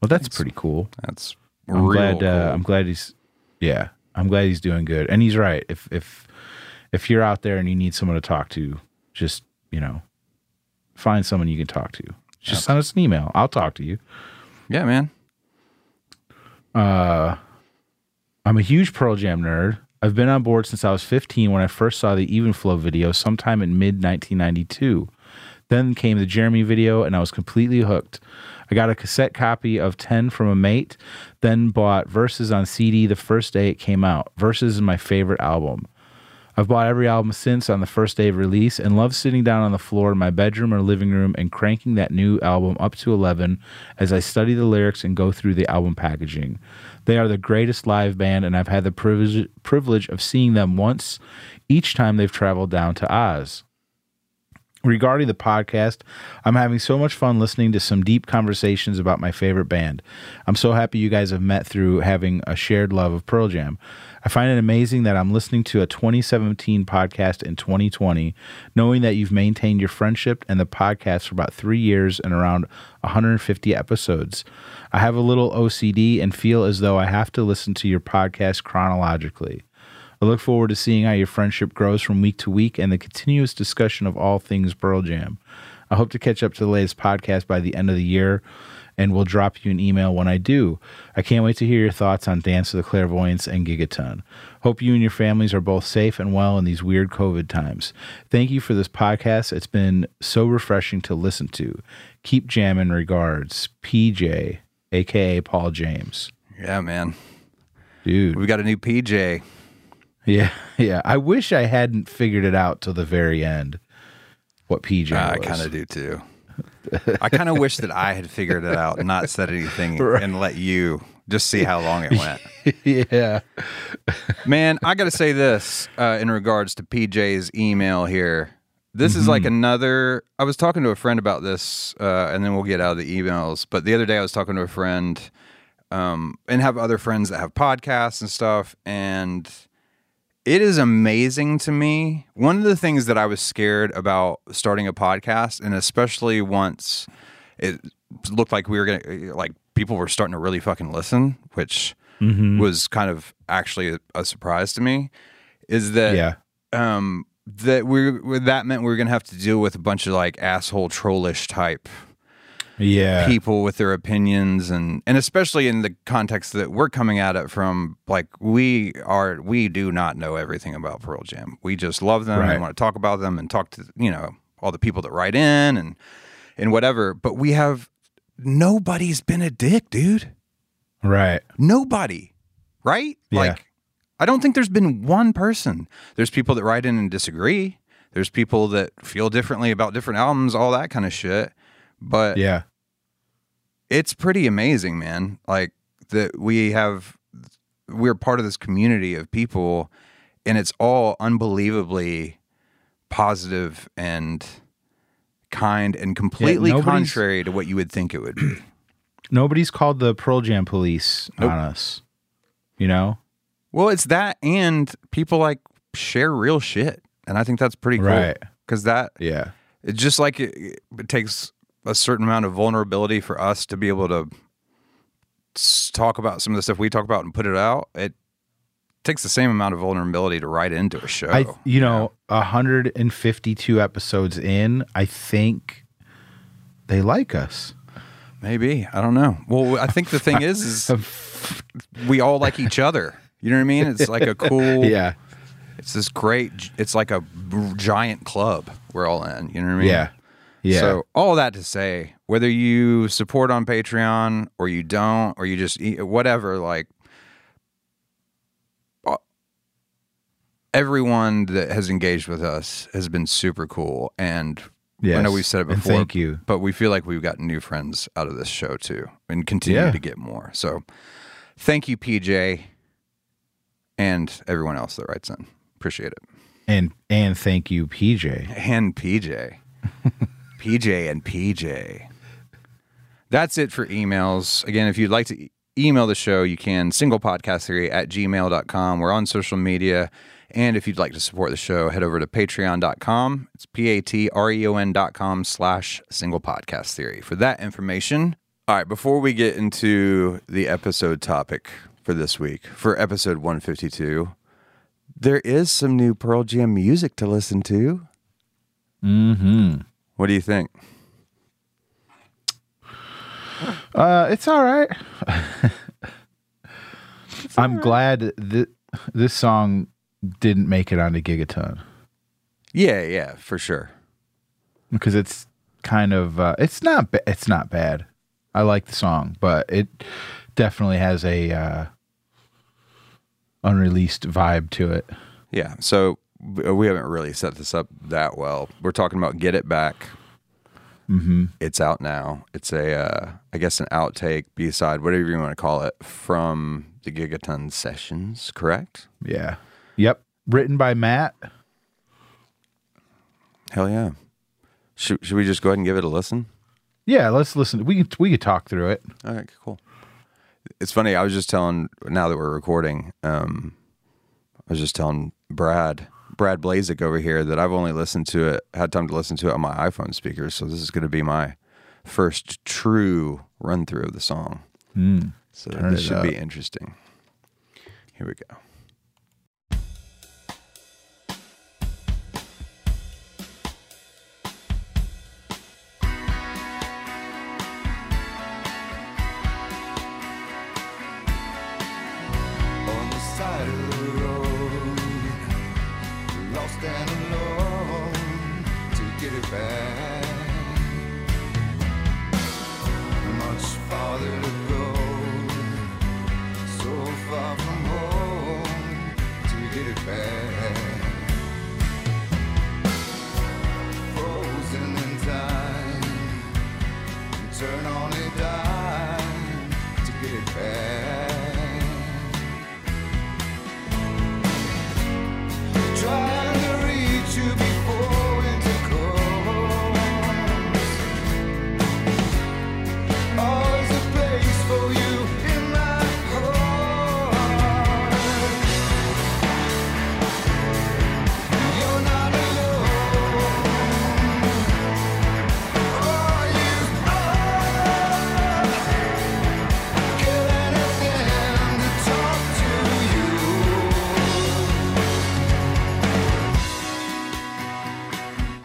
S3: Well, that's pretty cool.
S2: That's
S3: I'm
S2: real
S3: glad.
S2: cool.
S3: Uh, I'm glad he's. Yeah, I'm glad he's doing good, and he's right. If if if you're out there and you need someone to talk to, just you know, find someone you can talk to. Just send us an email. I'll talk to you.
S2: Yeah, man.
S3: I'm a huge Pearl Jam nerd. I've been on board since I was 15 when I first saw the Even Flow video sometime in mid 1992. Then came the Jeremy video, and I was completely hooked. I got a cassette copy of 10 from a mate, then bought Versus on CD the first day it came out. Versus is my favorite album. I've bought every album since on the first day of release and love sitting down on the floor in my bedroom or living room and cranking that new album up to 11 as I study the lyrics and go through the album packaging. They are the greatest live band, and I've had the privilege, privilege of seeing them once each time they've traveled down to Oz. Regarding the podcast, I'm having so much fun listening to some deep conversations about my favorite band. I'm so happy you guys have met through having a shared love of Pearl Jam. I find it amazing that I'm listening to a 2017 podcast in 2020, knowing that you've maintained your friendship and the podcast for about three years and around 150 episodes. I have a little OCD and feel as though I have to listen to your podcast chronologically. I look forward to seeing how your friendship grows from week to week and the continuous discussion of all things Pearl Jam. I hope to catch up to the latest podcast by the end of the year and will drop you an email when I do. I can't wait to hear your thoughts on Dance of the Clairvoyants and Gigaton. Hope you and your families are both safe and well in these weird COVID times. Thank you for this podcast. It's been so refreshing to listen to. Keep jamming. Regards, PJ, aka Paul James.
S2: Yeah, man.
S3: Dude.
S2: We've got a new PJ.
S3: Yeah, yeah. I wish I hadn't figured it out till the very end. What PJ
S2: I
S3: was.
S2: kind of do too. I kind of wish that I had figured it out and not said anything
S3: Right.
S2: and let you just see how long it went.
S3: yeah.
S2: Man, I got to say this uh, in regards to PJ's email here. This is like another. I was talking to a friend about this, uh, and then we'll get out of the emails. But the other day, I was talking to a friend, um, and have other friends that have podcasts and stuff, and it is amazing to me. One of the things that I was scared about starting a podcast, and especially once it looked like we were gonna like people were starting to really fucking listen, which was kind of actually a, a surprise to me, is that
S3: Yeah.
S2: um that we that meant we were gonna have to deal with a bunch of like asshole trollish type
S3: Yeah.
S2: people with their opinions and and especially in the context that we're coming at it from like we are we do not know everything about Pearl Jam. We just love them
S3: Right.
S2: and want to talk about them and talk to you know all the people that write in and and whatever. But we have nobody's been a dick, dude.
S3: Right.
S2: Nobody. Right?
S3: Yeah.
S2: Like I don't think there's been one person. There's people that write in and disagree. There's people that feel differently about different albums, all that kind of shit. But
S3: Yeah.
S2: it's pretty amazing, man. Like that we have we're part of this community of people and it's all unbelievably positive and kind and completely
S3: nobody's-
S2: contrary to what you would think it would be.
S3: Nobody's called the Pearl Jam police on us. You know?
S2: well, it's that and people like share real shit. And I think that's pretty cool.
S3: Right.
S2: Cuz that
S3: Yeah.
S2: it's just like it, it takes a certain amount of vulnerability for us to be able to talk about some of the stuff we talk about and put it out. It takes the same amount of vulnerability to write into a show.
S3: I you know, 152 episodes in, I think they like us.
S2: Maybe I don't know. Well, I think the thing is, is we all like each other. You know what I mean? It's like a cool.
S3: Yeah.
S2: It's this great. It's like a giant club we're all in. You know what I mean?
S3: Yeah. Yeah.
S2: So all that to say, whether you support on Patreon or you don't, or you just whatever, like everyone that has engaged with us has been super cool. And I know we've said it
S3: And
S2: before.
S3: thank you.
S2: But we feel like we've gotten new friends out of this show too, and continue
S3: Yeah.
S2: to get more. So thank you, PJ, and everyone else that writes in. Appreciate it.
S3: and and thank you, PJ.
S2: and PJ. PJ and PJ. That's it for emails. Again, if you'd like to e- email the show, you can singlepodcast3 at gmail.com. We're on social media. And if you'd like to support the show, head over to patreon.com. It's P-A-T-R-E-O-N dot com slash single podcast theory. For that information. All right, before we get into the episode topic for this week, for episode 152, there is some new Pearl Jam music to listen to.
S3: Mm-hmm.
S2: What do you think?
S3: Uh, it's all right. I'm glad that this song didn't make it onto Gigaton
S2: Yeah, yeah, for sure.
S3: because it's kind of uh, it's not ba- it's not bad. I like the song, but it definitely has a uh, unreleased vibe to it.
S2: Yeah. So w- we haven't really set this up that well. We're talking about "Get It Back." Mm-hmm. It's out now. It's a, uh, I guess, an outtake, B side, whatever you want to call it, from the Gigaton sessions. Correct?
S3: Yeah. Yep. Written by Matt.
S2: Hell yeah. Should Should we just go ahead and give it a listen?
S3: Yeah, let's listen. We could we could talk through it.
S2: All right, cool. It's funny. I was just telling now that we're recording. Um, I was just telling Brad, Brad Blazik over here, that I've only listened to it, had time to listen to it on my iPhone speakers. So this is going to be my first true run through of the song. Hmm.
S3: So
S2: this should
S3: up.
S2: be interesting. Here we go.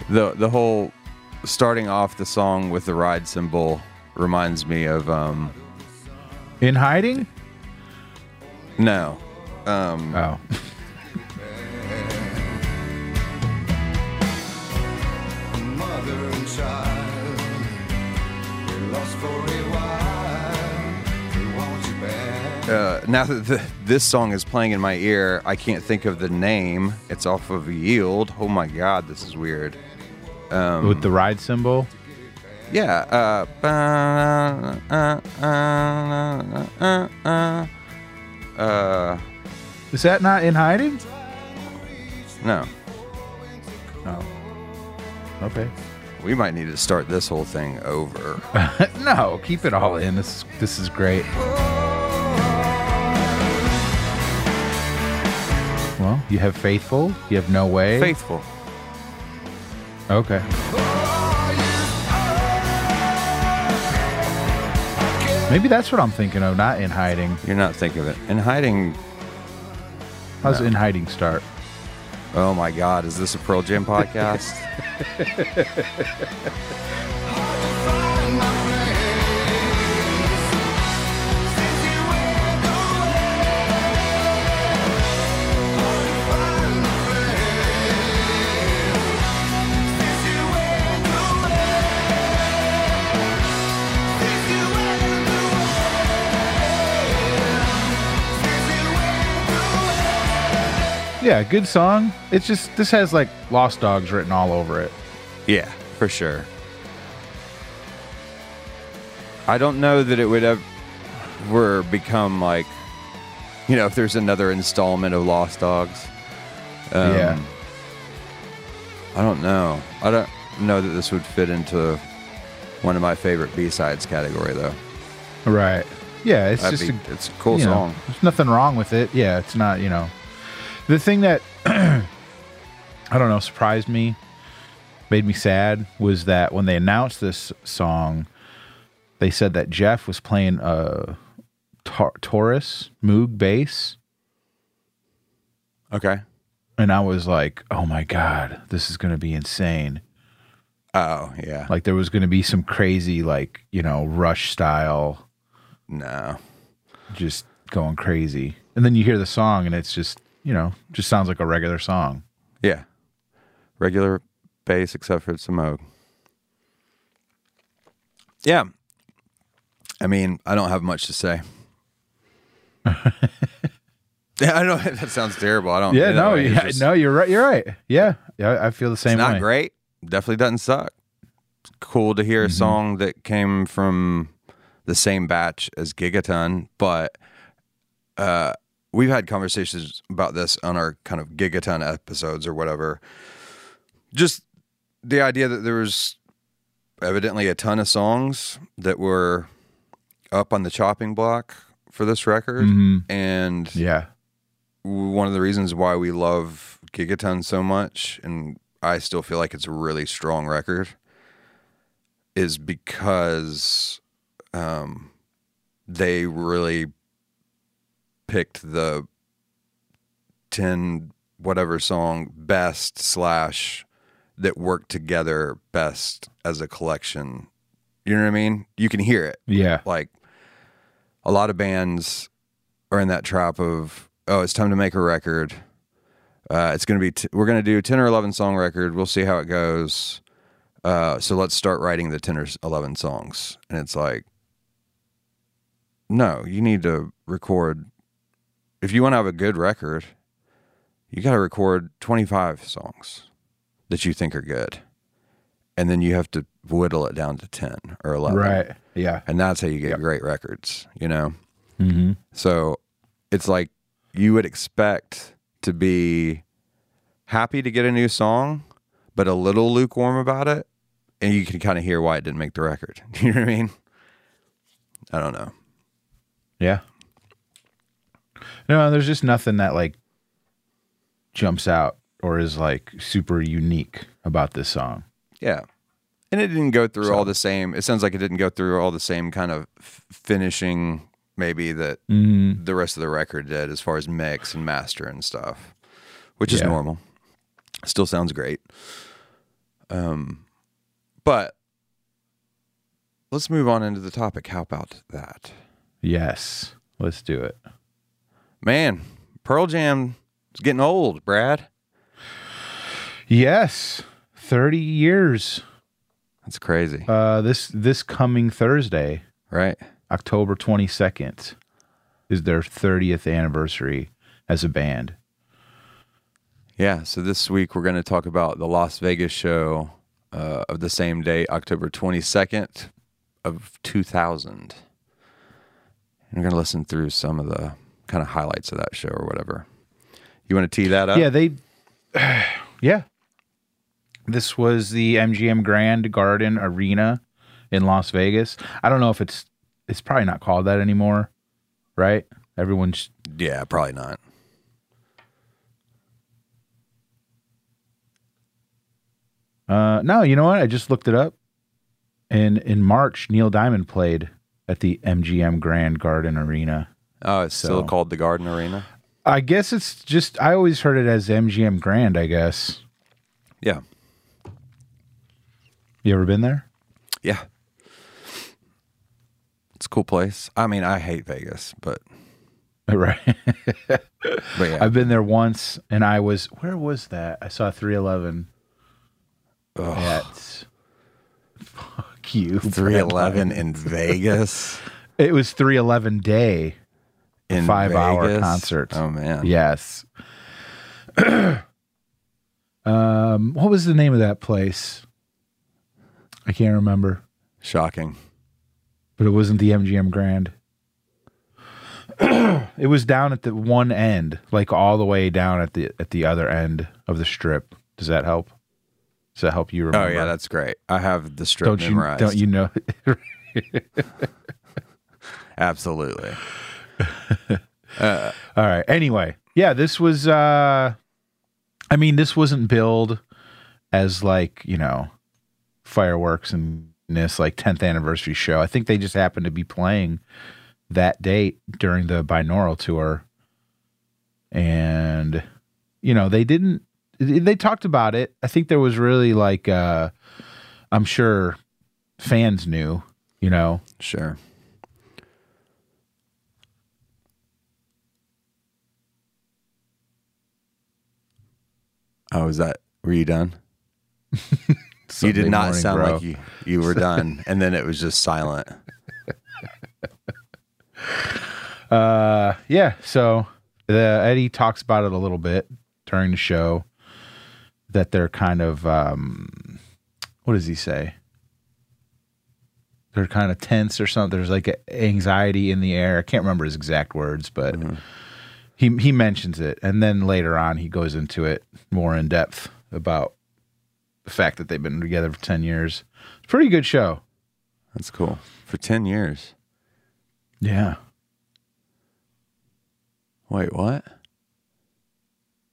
S4: The the
S2: whole starting off the song with the ride cymbal reminds me of um
S3: In hiding?
S2: no um
S3: Oh.
S4: mother and child. Lost for a while. Want you back.
S2: uh, now that the, this song is playing in my ear I can't think of the name it's off of Yield oh my god this is weird
S3: With the ride cymbal?
S2: yeah uh, uh, uh, uh, uh, uh, uh,
S3: Is that not in hiding?
S2: no
S3: Oh. Okay.
S2: we might need to start this whole thing over
S3: no, keep it all in. This this is great. Well, you have faithful. You have no way.
S2: faithful
S3: Okay. Maybe that's what I'm thinking of. Not in hiding.
S2: you're not thinking of it in hiding
S3: How's
S2: No.
S3: in hiding start?
S2: Oh my God, is this a Pearl Jam podcast?
S3: Yeah, good song. It's just this has like Lost Dogs written all over it.
S2: yeah, for sure. I don't know that it would ever become like, you know, if there's another installment of Lost Dogs. Um,
S3: Yeah.
S2: I don't know. I don't know that this would fit into one of my favorite B sides category though.
S3: Right. Yeah, it's
S2: That'd
S3: just
S2: be-
S3: a
S2: it's a cool
S3: you know,
S2: song.
S3: there's nothing wrong with it. Yeah, it's not, you know. The thing that I don't know surprised me, made me sad was that when they announced this song, they said that Jeff was playing a Tar- Taurus Moog bass,
S2: Okay.
S3: and I was like, "Oh my god, this is going to be insane."
S2: Oh yeah,
S3: Like there was going to be some crazy, like you know, Rush style,
S2: no,
S3: just going crazy, and then you hear the song, and it's just you know, just sounds like a regular song.
S2: yeah, regular bass except for some Moog. Yeah, I mean, I don't have much to say. yeah, I know that sounds terrible. I don't.
S3: Yeah,
S2: you know,
S3: no, yeah,
S2: just-
S3: no, you're right. You're right. Yeah, yeah, I feel the same
S2: It's not
S3: way.
S2: great. Definitely doesn't suck. It's cool to hear a song that came from the same batch as Gigaton, but uh, we've had conversations about this on our kind of Gigaton episodes or whatever. Just the idea that there was evidently a ton of songs that were up on the chopping block for this record, and
S3: Yeah,
S2: one of the reasons why we love Gigaton so much, and I still feel like it's a really strong record, is because um, they really picked the 10 whatever song best slash that worked together best as a collection. You know what I mean? You can hear it.
S3: Yeah,
S2: like a lot of bands are in that trap of oh it's time to make a record. Uh, it's gonna be t- we're gonna do a 10 or 11 song record. We'll see how it goes. Uh, so let's start writing the 10 or 11 songs. And it's like no you need to record if you want to have a good record you got to record 25 songs that you think are good and then you have to whittle it down to 10 or 11
S3: right. Yeah,
S2: and that's how you get great records you know?
S3: Mm-hmm.
S2: so it's like you would expect to be happy to get a new song but a little lukewarm about it and you can kind of hear why it didn't make the record. You know what i mean? I don't know.
S3: Yeah. No, there's just nothing that like jumps out or is like super unique about this song.
S2: yeah and it didn't go through all the same it sounds like it didn't go through all the same kind of f- finishing maybe that
S3: Mm-hmm.
S2: the rest of the record did as far as mix and master and stuff which is normal still sounds great um but let's move on into the topic how about that
S3: Yes, let's do it.
S2: Man pearl jam is getting old brad
S3: Yes, thirty years.
S2: that's crazy
S3: Uh, this this coming Thursday,
S2: right
S3: October twenty second, is their thirtieth anniversary as a band.
S2: Yeah, so this week we're going to talk about the Las Vegas show uh, of the same day, October 22nd of 2000. And we're going to listen through some of the kind of highlights of that show or whatever. You want to tee that up?
S3: Yeah, they. yeah. This was the MGM Grand Garden Arena in Las Vegas. I don't know if it's it's probably not called that anymore, right? Everyone's
S2: Yeah, probably not.
S3: uh no, you know what? I just looked it up. And in March, Neil Diamond played at the MGM Grand Garden Arena.
S2: Oh, it's still called the Garden Arena?
S3: I guess it's just I always heard it as MGM Grand, I guess.
S2: Yeah.
S3: You ever been there?
S2: Yeah. It's a cool place. I mean, I hate Vegas, but
S3: Right.
S2: but yeah.
S3: I've been there once and I was where was that? I saw 311 at fuck you.
S2: 311 in Vegas.
S3: It was 311 day.
S2: In
S3: five-hour concert.
S2: Oh man.
S3: Yes. um what was the name of that place? I can't remember,
S2: Shocking.
S3: but it wasn't the MGM Grand. it was down at the one end, like all the way down at the at the other end of the strip. Does that help? Does that help you remember?
S2: Oh
S3: remember?
S2: yeah, that's great. I have the strip
S3: don't you don't you know
S2: Absolutely.
S3: All right. Anyway, yeah, this was uh I mean, this wasn't billed as like, you know, fireworks and this like 10th anniversary show. I think they just happened to be playing that date during the binaural tour. And you know, they didn't they talked about it. I think there was really like uh I'm sure fans knew, you know.
S2: Sure. Oh, is that were you done? you did not
S3: morning,
S2: sound
S3: bro.
S2: like you you were done, and then it was just silent.
S3: Uh, yeah. So the Eddie talks about it a little bit during the show that they're kind of um, what does he say? They're kind of tense or something. There's like a anxiety in the air. I can't remember his exact words, but he he mentions it, and then later on he goes into it more in depth about the fact that they've been together for ten years. It's a pretty good show.
S2: That's cool. For ten years.
S3: Yeah.
S2: Wait, what?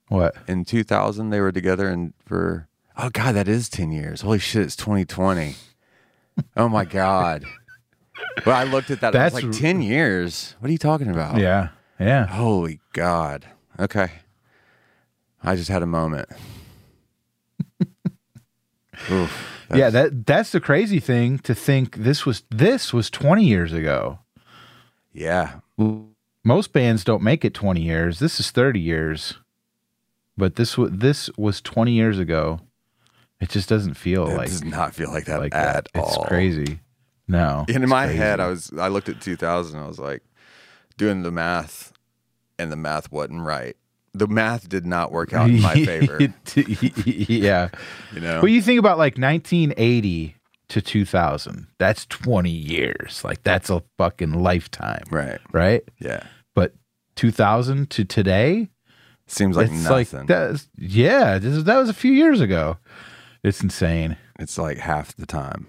S3: What?
S2: In 2000, they were together, and for oh god, that is 10 years. Holy shit, it's 2020. oh my god. Well, I looked at that.
S3: That's-
S2: like 10 years. What are you talking about?
S3: Yeah. Yeah.
S2: Holy God. Okay. I just had a moment. Oof.
S3: yeah, that that's the crazy thing to think this was this was 20 years ago.
S2: Yeah.
S3: Most bands don't make it 20 years. This is 30 years. But this was this was 20 years ago. It just doesn't feel
S2: It
S3: like
S2: does not feel like that
S3: like
S2: at
S3: that.
S2: all.
S3: It's crazy. No.
S2: In my
S3: crazy.
S2: head, I was I looked at 2000. I was like doing the math, and the math wasn't right. The math did not work out in my favor.
S3: yeah.
S2: You know.
S3: Well, you think about like 1980 to 2000. That's 20 years. Like that's a fucking lifetime,
S2: right.
S3: right?
S2: Yeah.
S3: But 2000 to today,
S2: Seems like nothing.
S3: like that's yeah, this is, that was a few years ago. It's insane.
S2: it's like half the time.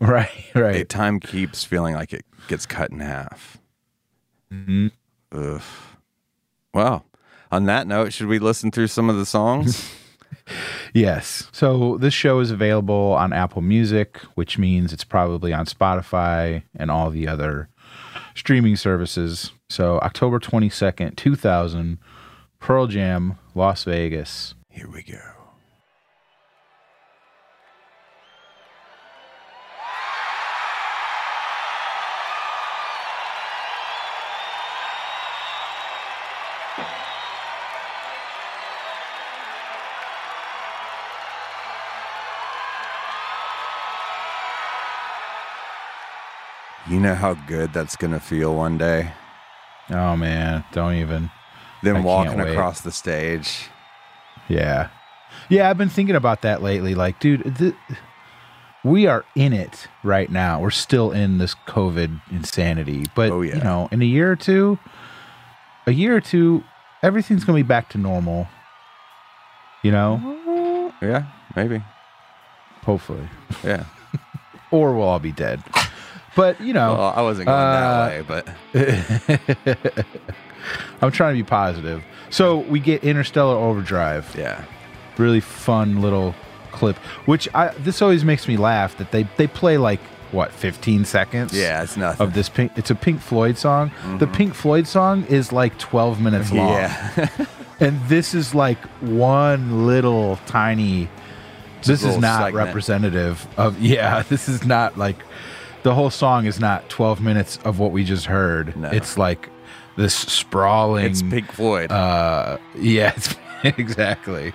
S3: Right, right.
S2: Time keeps feeling like it gets cut in half.
S3: Mhm.
S2: Ugh. Well, on that note, should we listen through some of the songs?
S3: Yes. So this show is available on Apple Music, which means it's probably on Spotify and all the other streaming services. So October 22nd, 2000, Pearl Jam, Las Vegas.
S2: Here we go. Know how good that's to feel one day?
S3: Oh man, don't even. I
S2: Them
S3: can't
S2: walking across the stage.
S3: Yeah. Yeah, I've been thinking about that lately. Like, dude, th- we are in it right now. We're still in this COVID insanity. But,
S2: Oh, yeah.
S3: you know, in a year or two, a year or two, everything's to be back to normal. You know,
S2: Yeah, maybe.
S3: hopefully.
S2: Yeah.
S3: Or we'll all be dead. But, you know,
S2: Well, I wasn't going
S3: Uh,
S2: that way, but
S3: I'm trying to be positive. So we get Interstellar Overdrive.
S2: yeah.
S3: really fun little clip which i this always makes me laugh that they they play like what 15 seconds
S2: Yeah, it's nothing.
S3: of this pink it's a pink floyd song the pink floyd song is like 12 minutes long
S2: Yeah.
S3: and this is like one little tiny this is not
S2: segment.
S3: representative of yeah this is not like the whole song is not 12 minutes of what we just heard
S2: No.
S3: it's like this sprawling
S2: it's Pink Floyd.
S3: uh yeah it's, exactly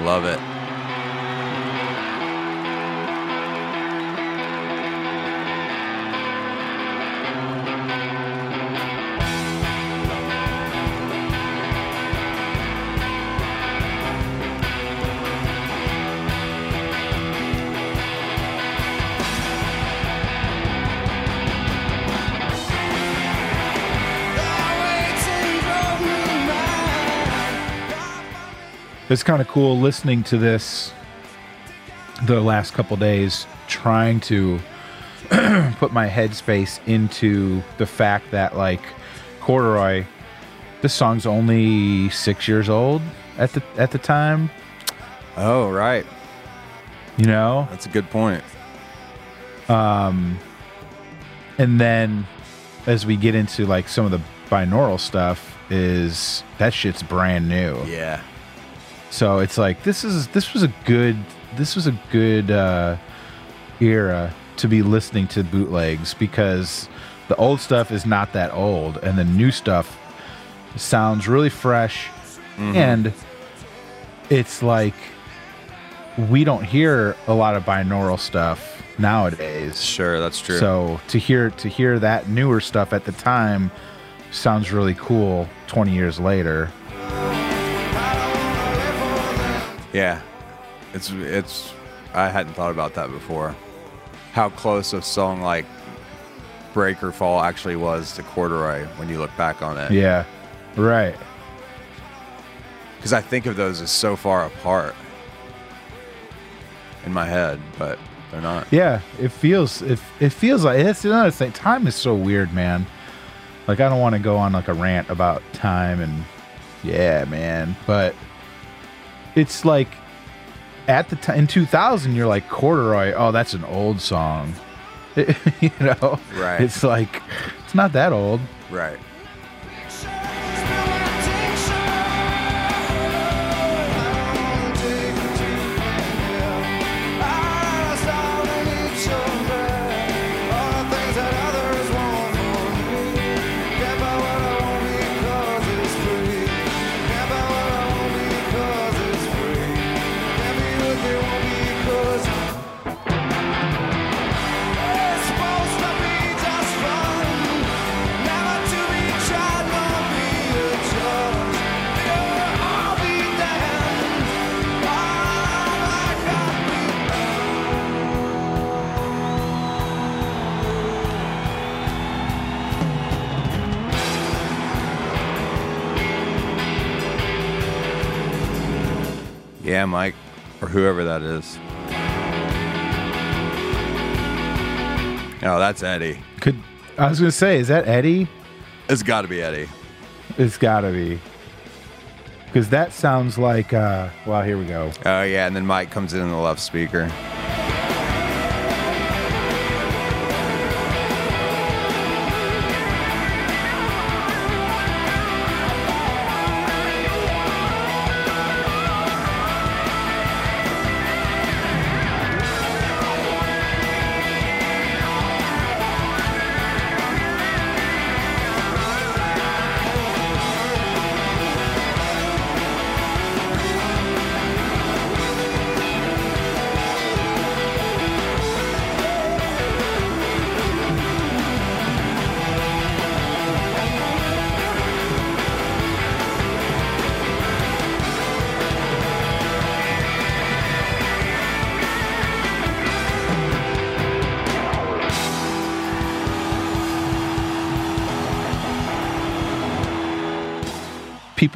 S2: Love it.
S3: It's kind of cool listening to this the last couple days, trying to put my headspace into the fact that, like, Corduroy, this song's only six years old at the at the time.
S2: Oh, right.
S3: You know,
S2: That's a good point.
S3: Um and then as we get into like some of the binaural stuff, is that shit's brand new.
S2: Yeah.
S3: So it's like this is this was a good this was a good uh, era to be listening to bootlegs because the old stuff is not that old and the new stuff sounds really fresh and it's like we don't hear a lot of binaural stuff nowadays.
S4: Sure, that's true.
S3: So to hear to hear that newer stuff at the time sounds really cool 20 years later.
S4: Yeah, it's it's. I hadn't thought about that before. How close a song like "Breakerfall" actually was to "Corduroy" when you look back on it.
S3: Yeah. Right.
S4: Because I think of those as so far apart in my head, but they're not.
S3: Yeah, it feels it, it feels like it's another thing. Time is so weird, man. Like I don't want to go on like a rant about time and yeah, man, but it's like at the time in 2000 you're like corduroy, oh that's an old song. you know.
S4: Right.
S3: It's like it's not that old.
S4: Right.
S2: Yeah,
S4: Mike, or whoever that is. Oh, that's Eddie.
S3: Could I was gonna say, is that Eddie?
S4: It's got to be Eddie.
S3: It's gotta be. Because that sounds like uh well here we go.
S4: Oh yeah, and then Mike comes in in the left speaker.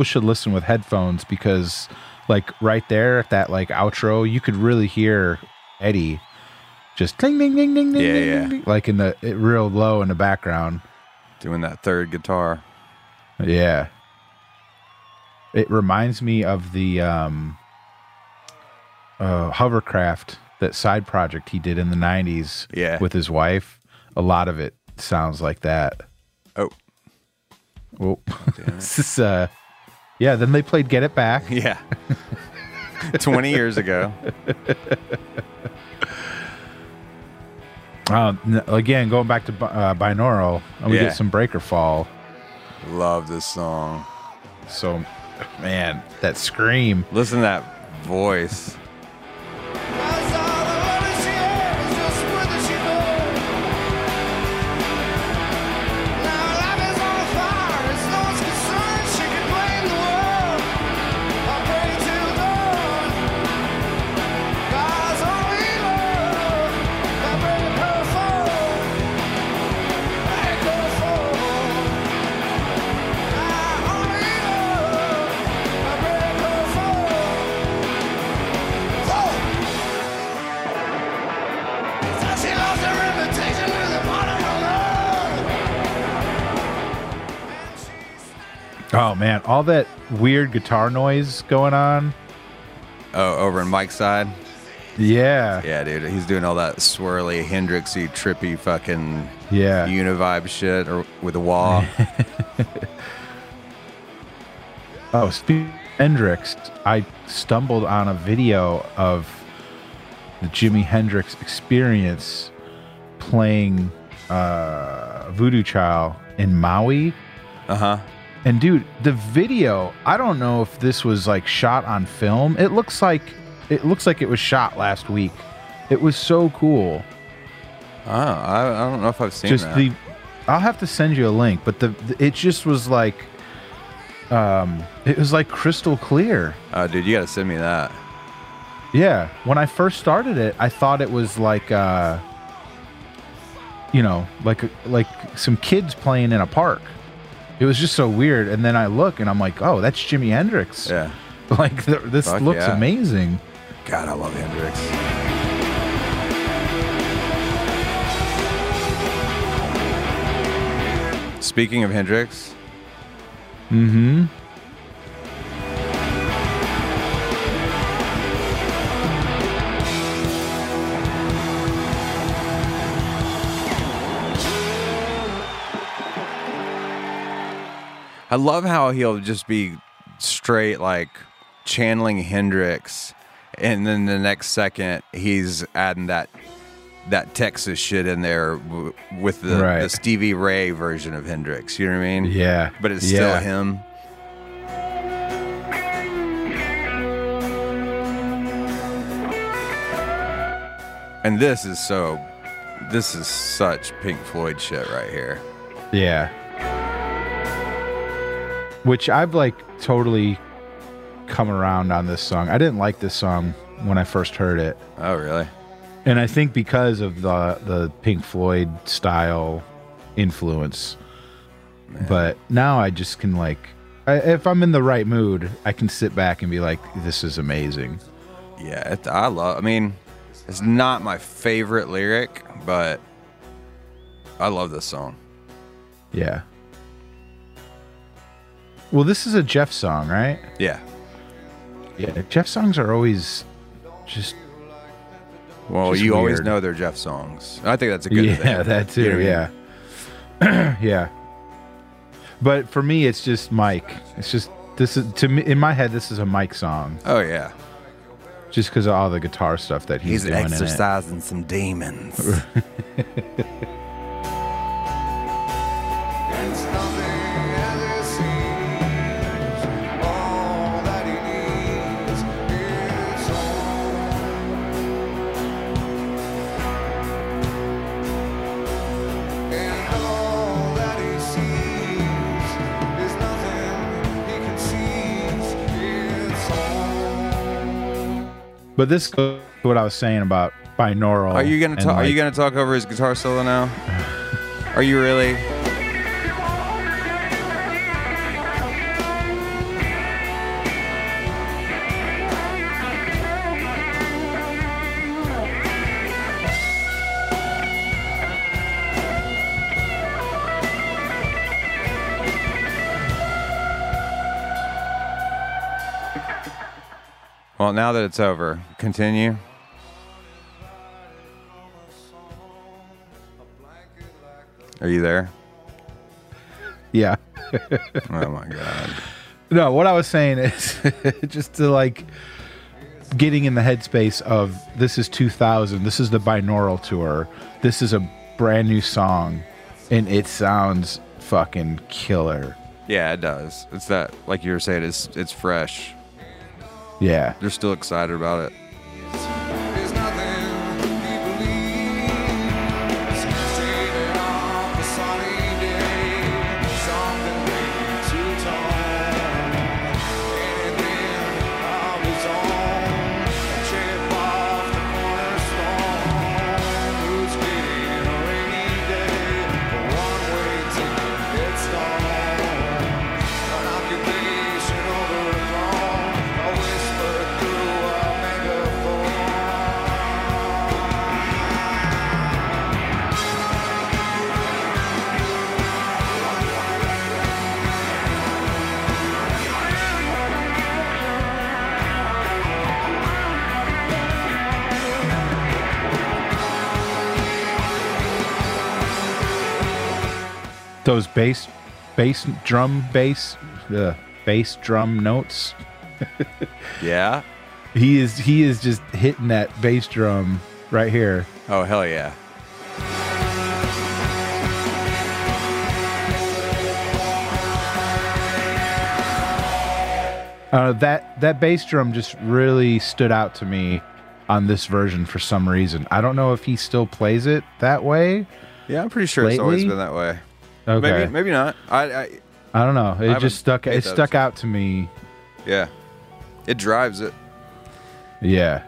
S3: People should listen with headphones because like right there at that like outro you could really hear eddie just ding ding ding ding ding
S4: Yeah,
S3: ding,
S4: yeah.
S3: ding, like in the it, real low in the background.
S4: Doing that third guitar.
S3: yeah. It reminds me of the um uh hovercraft that side project he did in the 90s
S4: Yeah.
S3: with his wife. A lot of it sounds like that.
S4: Oh,
S3: well this is uh yeah then they played get it back
S4: yeah. 20 years ago.
S3: Uh, again, going back to bi- uh, binaural, and we
S4: Yeah.
S3: get some Breakerfall.
S4: Love this song.
S3: So, man, that scream.
S4: Listen to that voice.
S2: All
S3: that weird guitar noise going on.
S4: Oh, over in Mike's side.
S3: Yeah,
S4: Yeah, dude. He's doing all that swirly, Hendrixy, trippy fucking
S3: yeah.
S4: univibe shit or with a wah.
S3: Oh, speaking Hendrix, I stumbled on a video of the Jimi Hendrix experience playing uh, Voodoo Child in Maui.
S2: Uh huh.
S3: And dude, the video, I don't know if this was like shot on film. It looks like it looks like it was shot last week. It was so cool.
S2: Oh, I, I don't know if I've seen
S3: just
S2: that.
S3: the I'll have to send you a link, but the, the- it just was like um it was like crystal clear.
S2: oh, dude, you got to send me that.
S3: Yeah, when I first started it, I thought it was like uh you know, like like some kids playing in a park. It was just so weird and then I look and I'm like, "Oh, that's Jimi Hendrix."
S2: Yeah.
S3: Like th- this
S2: Fuck
S3: looks
S2: yeah.
S3: amazing.
S2: God, I love Hendrix. Speaking of Hendrix, mm
S3: Mhm.
S2: I love how he'll just be straight like channeling Hendrix, and then the next second he's adding that that Texas shit in there w- with the,
S3: Right.
S2: the Stevie Ray version of Hendrix. You know what I mean?
S3: Yeah.
S2: But it's
S3: Yeah.
S2: still him. And this is so, this is such Pink Floyd shit right here.
S3: Yeah. Which I've like totally come around on this song. I didn't like this song when I first heard it.
S2: Oh, really?
S3: And I think because of the the Pink Floyd style influence. But now I just can like I, if I'm in the right mood, I can sit back and be like this is amazing.
S2: Yeah, it, I love. I mean, it's not my favorite lyric, but I love this song.
S3: Yeah. Well, this is a Jeff song, right?
S2: Yeah.
S3: Yeah. Jeff songs are always just
S2: Well,
S3: Just
S2: you always know they're Jeff songs. I think that's a good
S3: yeah,
S2: thing.
S3: Yeah, that
S2: You know
S3: too.
S2: I mean?
S3: Yeah, yeah. But for me, it's just Mike. It's just this is to me in my head. This is a Mike song,
S2: Oh yeah.
S3: just because of all the guitar stuff that he's,
S2: He's
S3: doing in it.
S2: exercising some demons.
S3: But this goes to what I was saying about binaural.
S2: Are you gonna talk? Are you gonna talk over his guitar solo now? Are you really? Well, now that it's over, continue. Are you there?
S3: Yeah.
S2: Oh my god.
S3: No, what I was saying is just to like getting in the headspace of this is 2000. This is the binaural tour. This is a brand new song, and it sounds fucking killer.
S2: Yeah, it does. It's that, like you were saying, it's it's fresh.
S3: Yeah.
S2: They're still excited about it.
S3: Those bass, bass drum, bass, the bass drum notes
S2: Yeah.
S3: He is he is just hitting that bass drum right here.
S2: Oh hell yeah.
S3: Uh, that that bass drum just really stood out to me on this version for some reason. I don't know if he still plays it that way.
S2: Yeah, I'm pretty sure it's always been that way.
S3: Okay,
S2: Maybe maybe not. I, I
S3: I don't know. It just stuck. It stuck out to me.
S2: yeah. It drives it.
S3: Yeah.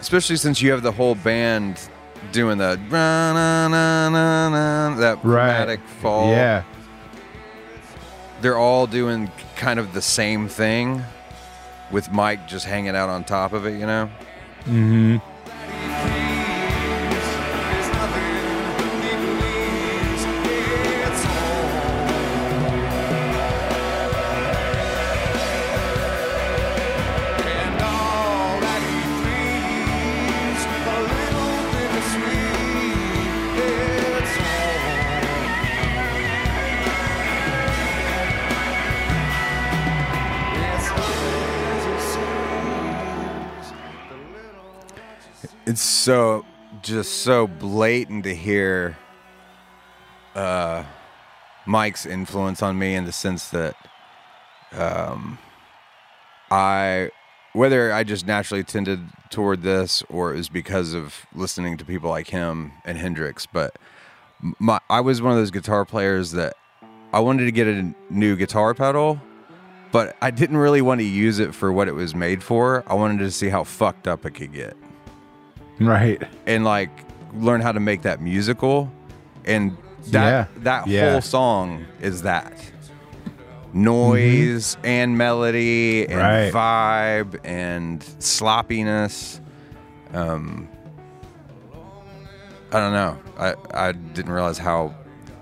S2: Especially since you have the whole band doing the that
S3: Right.
S2: fall.
S3: Yeah.
S2: They're all doing kind of the same thing with Mike just hanging out on top of it, you know?
S3: Mm-hmm.
S4: There's
S2: It's so just so blatant to hear uh Mike's influence on me in the sense that um I whether I just naturally tended toward this or it was because of listening to people like him and Hendrix, but my I was one of those guitar players that I wanted to get a new guitar pedal, but I didn't really want to use it for what it was made for. I wanted to see how fucked up it could get
S3: Right.
S2: and like learn how to make that musical and that
S3: Yeah.
S2: that
S3: Yeah.
S2: whole song is that noise and melody and
S3: Right.
S2: vibe and sloppiness um i don't know i i didn't realize how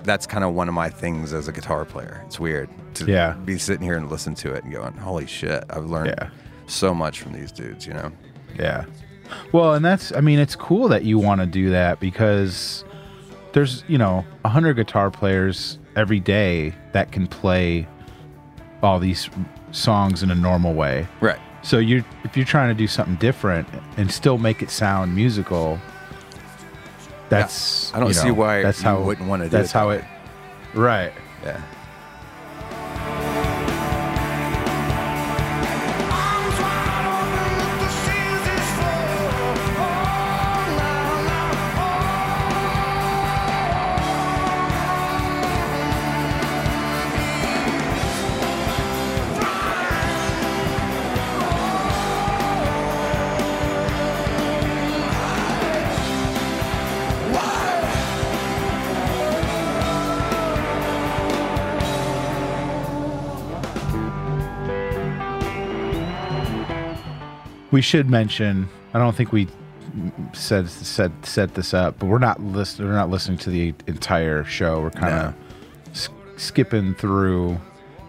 S2: that's kind of one of my things as a guitar player it's weird to
S3: Yeah.
S2: be sitting here and listen to it and going holy shit i've learned
S3: Yeah.
S2: so much from these dudes you know
S3: Yeah. Well, and that's I mean, it's cool that you want to do that because there's, you know, 100 guitar players every day that can play all these songs in a normal way.
S2: right
S3: So you if you're trying to do something different and still make it sound musical, that's
S2: I don't
S3: you
S2: see why
S3: that's
S2: you
S3: how
S2: wouldn't wanna do
S3: That's
S2: it that
S3: how it Right.
S2: yeah
S3: We should mention. I don't think we said said set this up, but we're not list, We're not listening to the entire show. We're kind of s- skipping through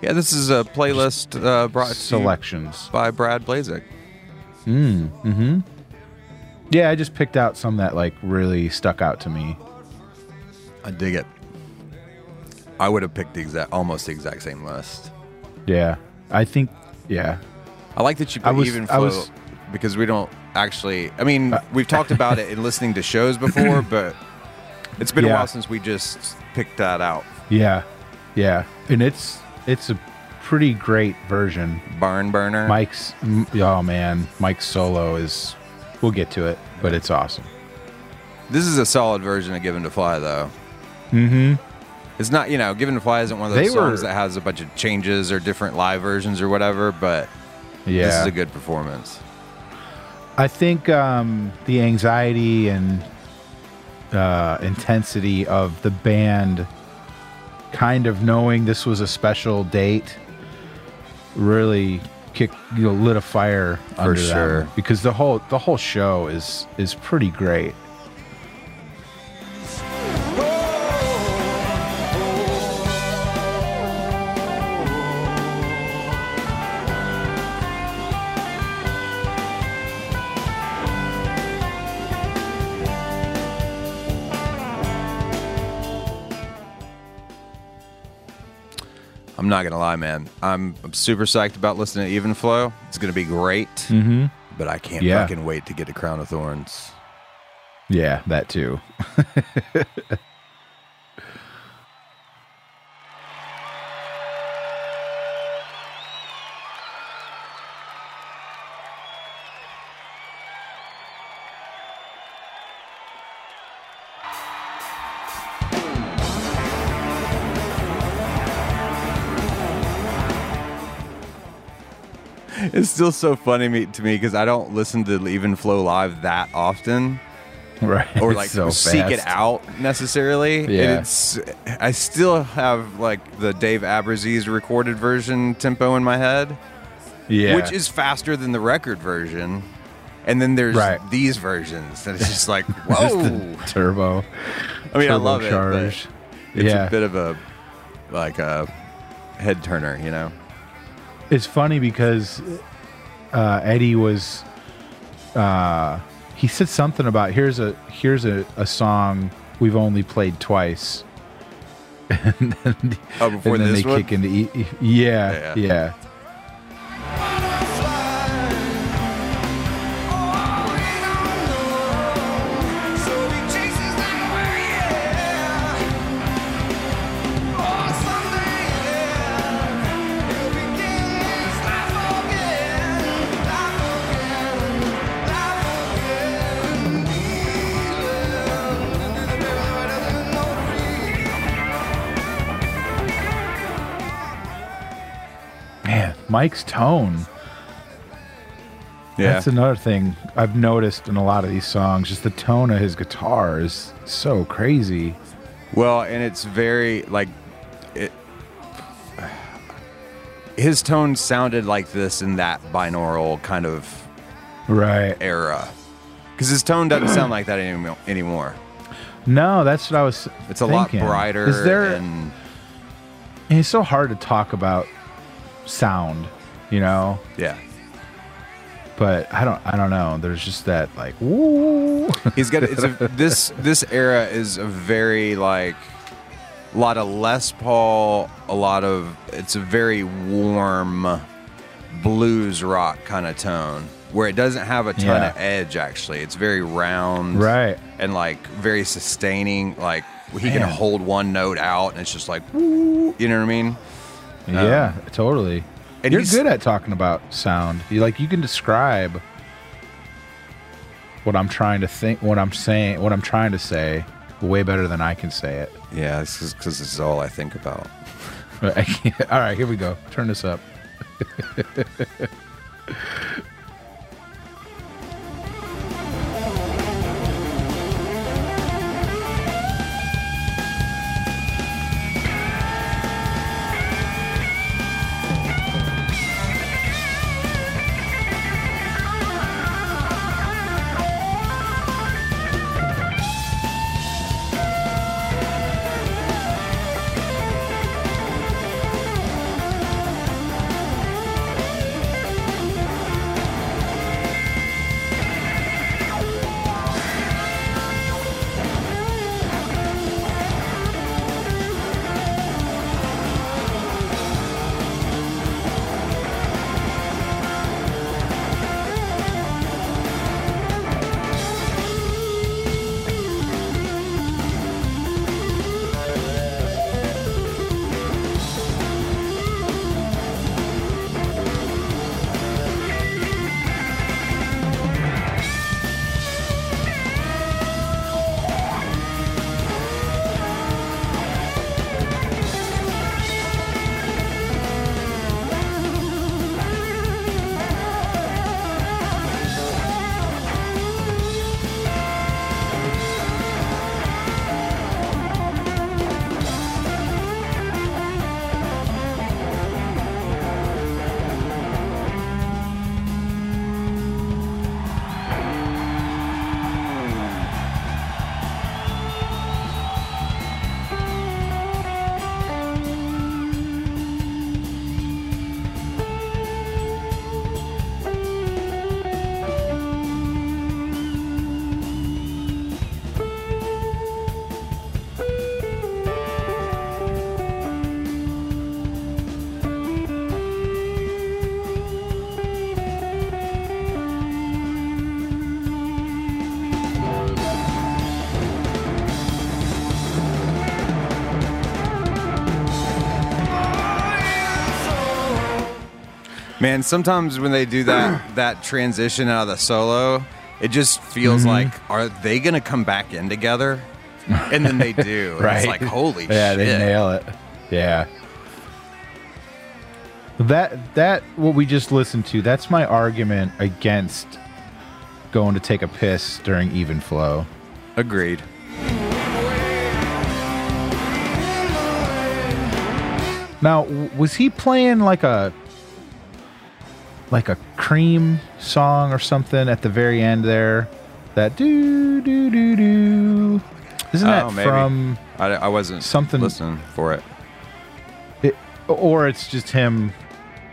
S2: Yeah, this is a playlist uh, brought
S3: selections.
S2: by Brad Blazek.
S3: Yeah, I just picked out some that like really stuck out to me.
S2: I dig it. I would have picked the exact, almost the exact same list.
S3: Yeah, I think. Yeah,
S2: I like that you put
S3: was-
S2: even
S3: I was-
S2: because we don't actually. I mean, we've talked about it in listening to shows before, but it's been a while since we just picked that out.
S3: yeah, yeah, and it's it's a pretty great version.
S2: Barn burner.
S3: Mike's. Oh man, Mike's solo is. We'll get to it, but it's awesome.
S2: This is a solid version of Given to Fly, though.
S3: Mm-hmm.
S2: It's not, you know, Given to Fly isn't one of those
S3: They were-
S2: songs that has a bunch of changes or different live versions or whatever, but
S3: Yeah,
S2: this is a good performance.
S3: I think um, the anxiety and uh, intensity of the band, kind of knowing this was a special date, really kicked you know lit a fire under them.
S2: sure.
S3: because the whole the whole show is is pretty great.
S2: I'm not gonna lie, man. I'm, I'm super psyched about listening to Even Flow. It's gonna be great,
S3: Mm-hmm.
S2: but I can't
S3: Yeah.
S2: fucking wait to get to Crown of Thorns.
S3: Yeah, that too.
S2: It's still so funny me, to me because I don't listen to Even Flow live that often.
S3: Right.
S2: or like
S3: so
S2: seek it out necessarily. And
S3: Yeah.
S2: it's I still have like the Dave Abbruzzese recorded version tempo in my head,
S3: Yeah.
S2: which is faster than the record version. And then there's
S3: Right.
S2: these versions, that it's just like,
S3: Just
S2: whoa!
S3: the turbo.
S2: I mean, I love it. but. It's
S3: Yeah.
S2: a bit of a like a head turner, you know.
S3: It's funny because uh, Eddie was uh, he said something about here's a here's a, a song we've only played twice. and then,
S2: Oh, before
S3: and then they
S2: one?
S3: kick into e- e- yeah,
S2: Yeah,
S3: yeah
S2: yeah.
S3: Mike's tone.
S2: Yeah,
S3: That's another thing I've noticed in a lot of these songs. Just the tone of his guitar is so crazy.
S2: Well, and it's very like it. His tone sounded like this in that binaural kind of
S3: Right.
S2: era, because his tone doesn't sound like that anymore. anymore.
S3: No, that's what I was.
S2: It's a lot brighter.
S3: Is there?
S2: and
S3: it's so hard to talk about sound, you know.
S2: yeah,
S3: But I don't. I don't know. There's just that like woo.
S2: he's got it's a, this this era is a very like a lot of Les Paul, a lot of it's a very warm blues rock kind of tone where it doesn't have a ton
S3: Yeah.
S2: of edge actually it's very round
S3: right.
S2: and like very sustaining like he can hold one note out and it's just like woo, you know what i mean Um,
S3: yeah. Totally.
S2: and
S3: You're good at talking about sound. You like you can describe what I'm trying to think, what I'm saying, what I'm trying to say, way better than I can say it.
S2: yeah this is because this is all i think about
S3: But I can't- All right, here we go. Turn this up.
S4: Man, sometimes when they do that that transition out of the solo, it just feels
S3: Mm-hmm.
S4: like are they gonna come back in together? And then they do.
S3: Right?
S4: It's like holy
S3: yeah,
S4: shit.
S3: Yeah, they nail it. Yeah. That that what we just listened to. That's my argument against going to take a piss during even flow.
S4: Agreed.
S3: Now, was he playing like a like a cream song or something at the very end there? That do do do do. Isn't
S4: Oh,
S3: that
S4: maybe.
S3: from
S4: I, I wasn't
S3: Something-
S4: listening for it.
S3: it, or it's just him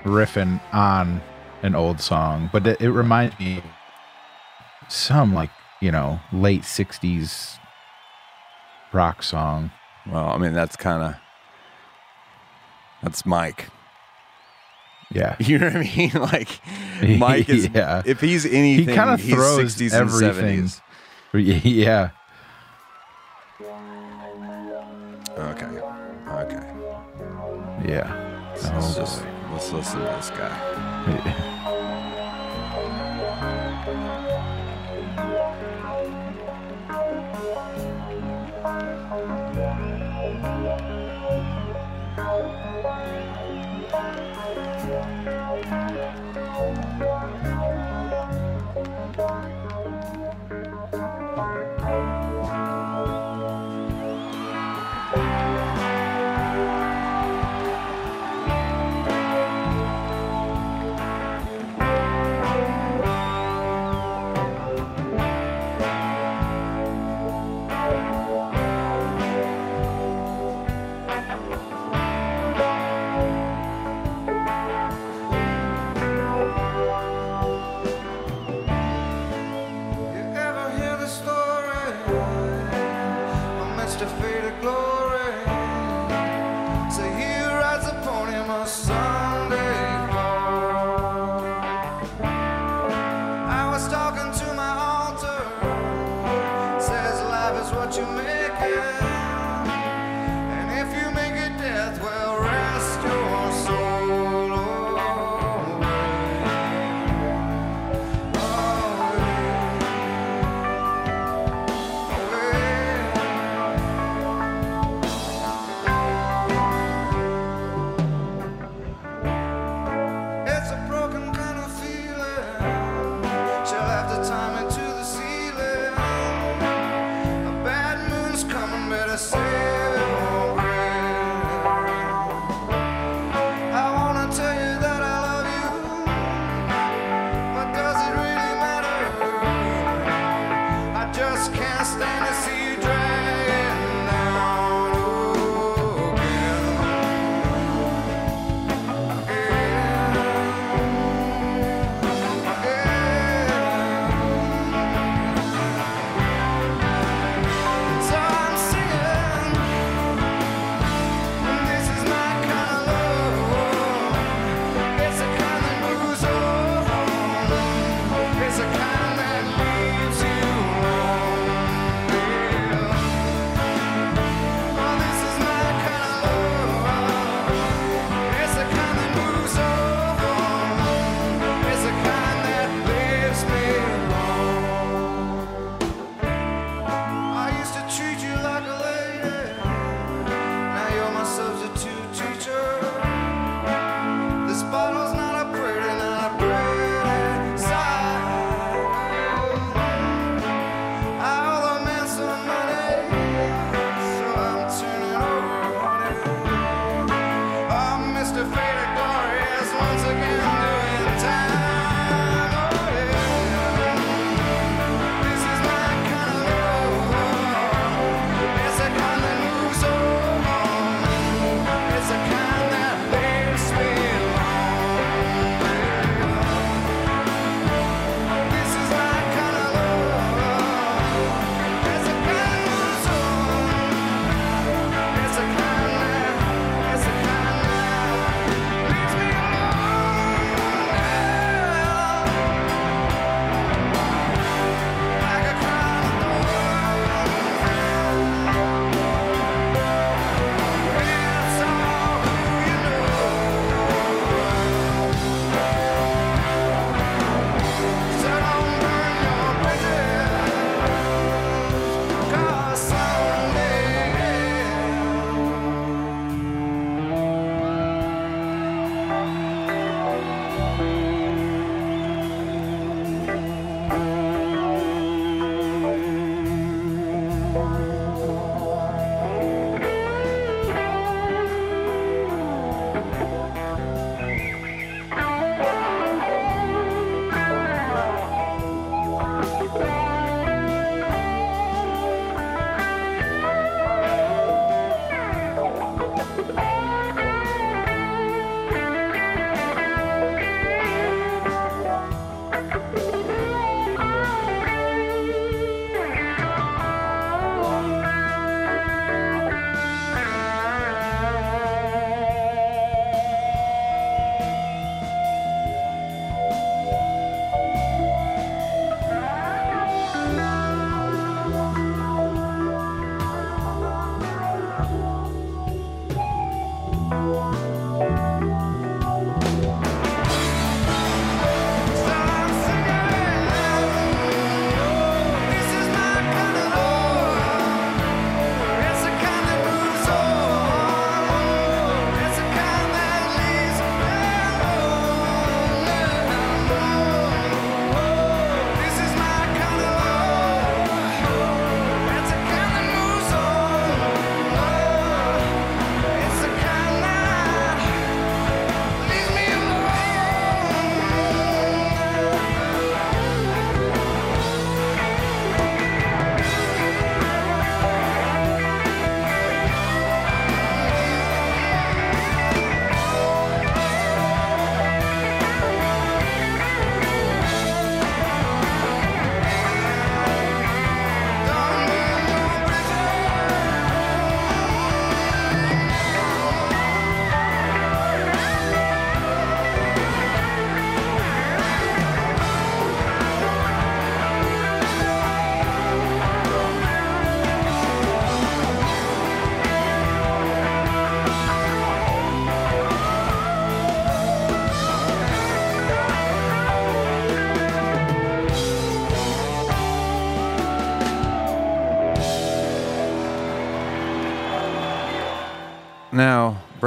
S3: riffing on an old song, but it, it reminds me some like, you know, late 60s rock song.
S4: Well, I mean that's kind of that's Mike.
S3: Yeah.
S4: You know what I mean? Like Mike is
S3: Yeah.
S4: if he's anything,
S3: he
S4: kinda
S3: throws
S4: 60s
S3: everything.
S4: and 70s.
S3: Yeah.
S4: Okay. Okay.
S3: Yeah.
S4: Let's
S3: Oh,
S4: just let's listen to this guy.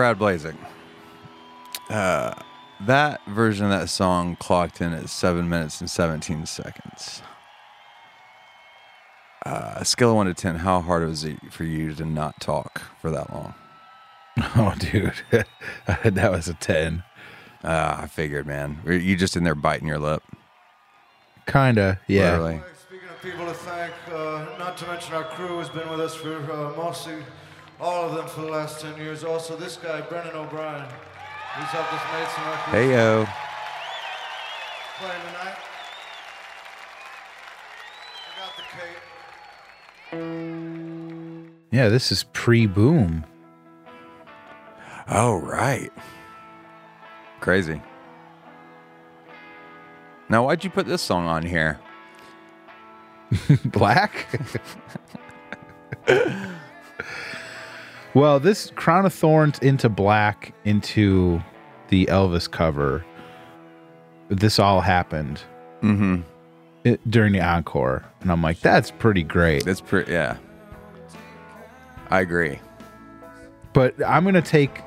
S2: Now, Brad Blazing. Uh, that version of that song clocked in at seven minutes and 17 seconds. Uh, a scale of one to 10, how hard was it for you to not talk for that long?
S3: Oh, dude, that was a ten.
S2: Uh, I figured, man. Were you just in there biting your lip?
S3: Kinda, yeah.
S2: Literally.
S5: Speaking of people to thank, uh, not to mention our crew has been with us for uh, mostly all of them for the last 10 years. Also, this guy, Brendan O'Brien, he's helped us make some records.
S2: Hey, yo.
S5: Playing tonight. I got the cape.
S3: Yeah, this is pre-boom.
S2: Oh, right. Crazy. Now, why'd you put this song on here?
S3: Black. well, this Crown of Thorns into black into the Elvis cover. This all happened
S2: Mm-hmm.
S3: it, during the encore, and I'm like, that's pretty great.
S2: That's pretty, yeah. I agree.
S3: But I'm gonna take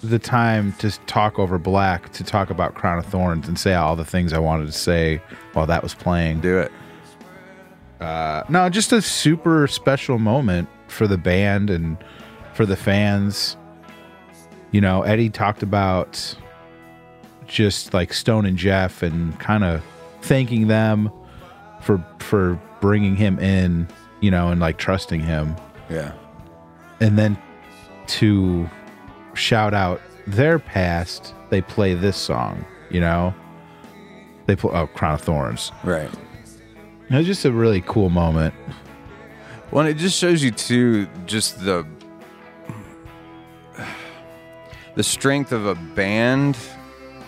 S3: the time to talk over Black to talk about Crown of Thorns and say all the things I wanted to say while that was playing.
S2: Do it.
S3: No, just a super special moment for the band and for the fans. You know, Eddie talked about just like Stone and Jeff and kind of thanking them for for bringing him in, you know, and like trusting him.
S2: Yeah.
S3: And then to shout out their past, they play this song, you know. They play oh, Crown of Thorns.
S2: Right.
S3: It was just a really cool moment.
S2: Well, and it just shows you too, just the the strength of a band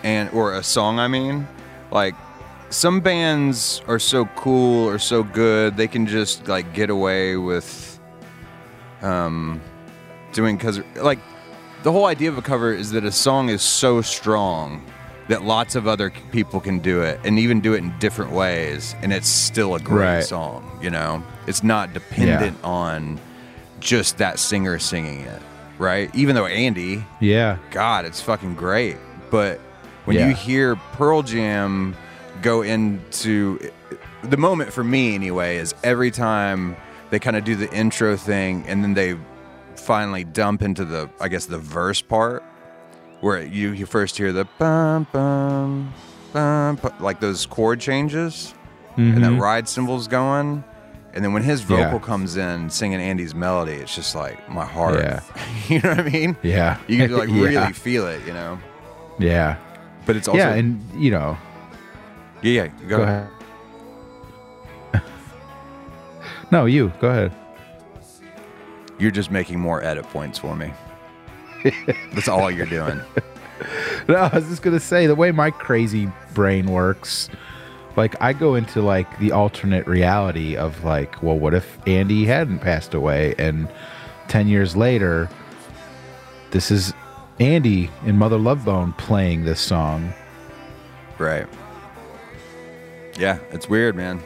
S2: and or a song. I mean, like some bands are so cool or so good they can just like get away with um doing because like the whole idea of a cover is that a song is so strong that lots of other people can do it and even do it in different ways and it's still a great
S3: Right.
S2: song you know it's not dependent on just that singer singing it right even though andy
S3: Yeah.
S2: god it's fucking great but when
S3: Yeah.
S2: you hear pearl jam go into the moment for me anyway is every time they kind of do the intro thing and then they finally dump into the i guess the verse part where you, you first hear the bum bum bum, bum like those chord changes and that mm-hmm. ride cymbals going and then when his vocal.
S3: Yeah.
S2: comes in singing andy's melody it's just like my heart
S3: Yeah.
S2: you know what i mean
S3: Yeah.
S2: you can like
S3: Yeah.
S2: really feel it you know
S3: Yeah.
S2: but it's also
S3: yeah, and you know,
S2: yeah yeah go,
S3: go
S2: ahead.
S3: ahead. no, you go ahead.
S2: you're just making more edit points for me that's all you're doing
S3: No, I was just gonna say the way my crazy brain works. Like I go into like the alternate reality of like, well, what if Andy hadn't passed away, and ten years later, this is Andy in Mother Love Bone playing this song.
S2: Right. Yeah, it's weird, man.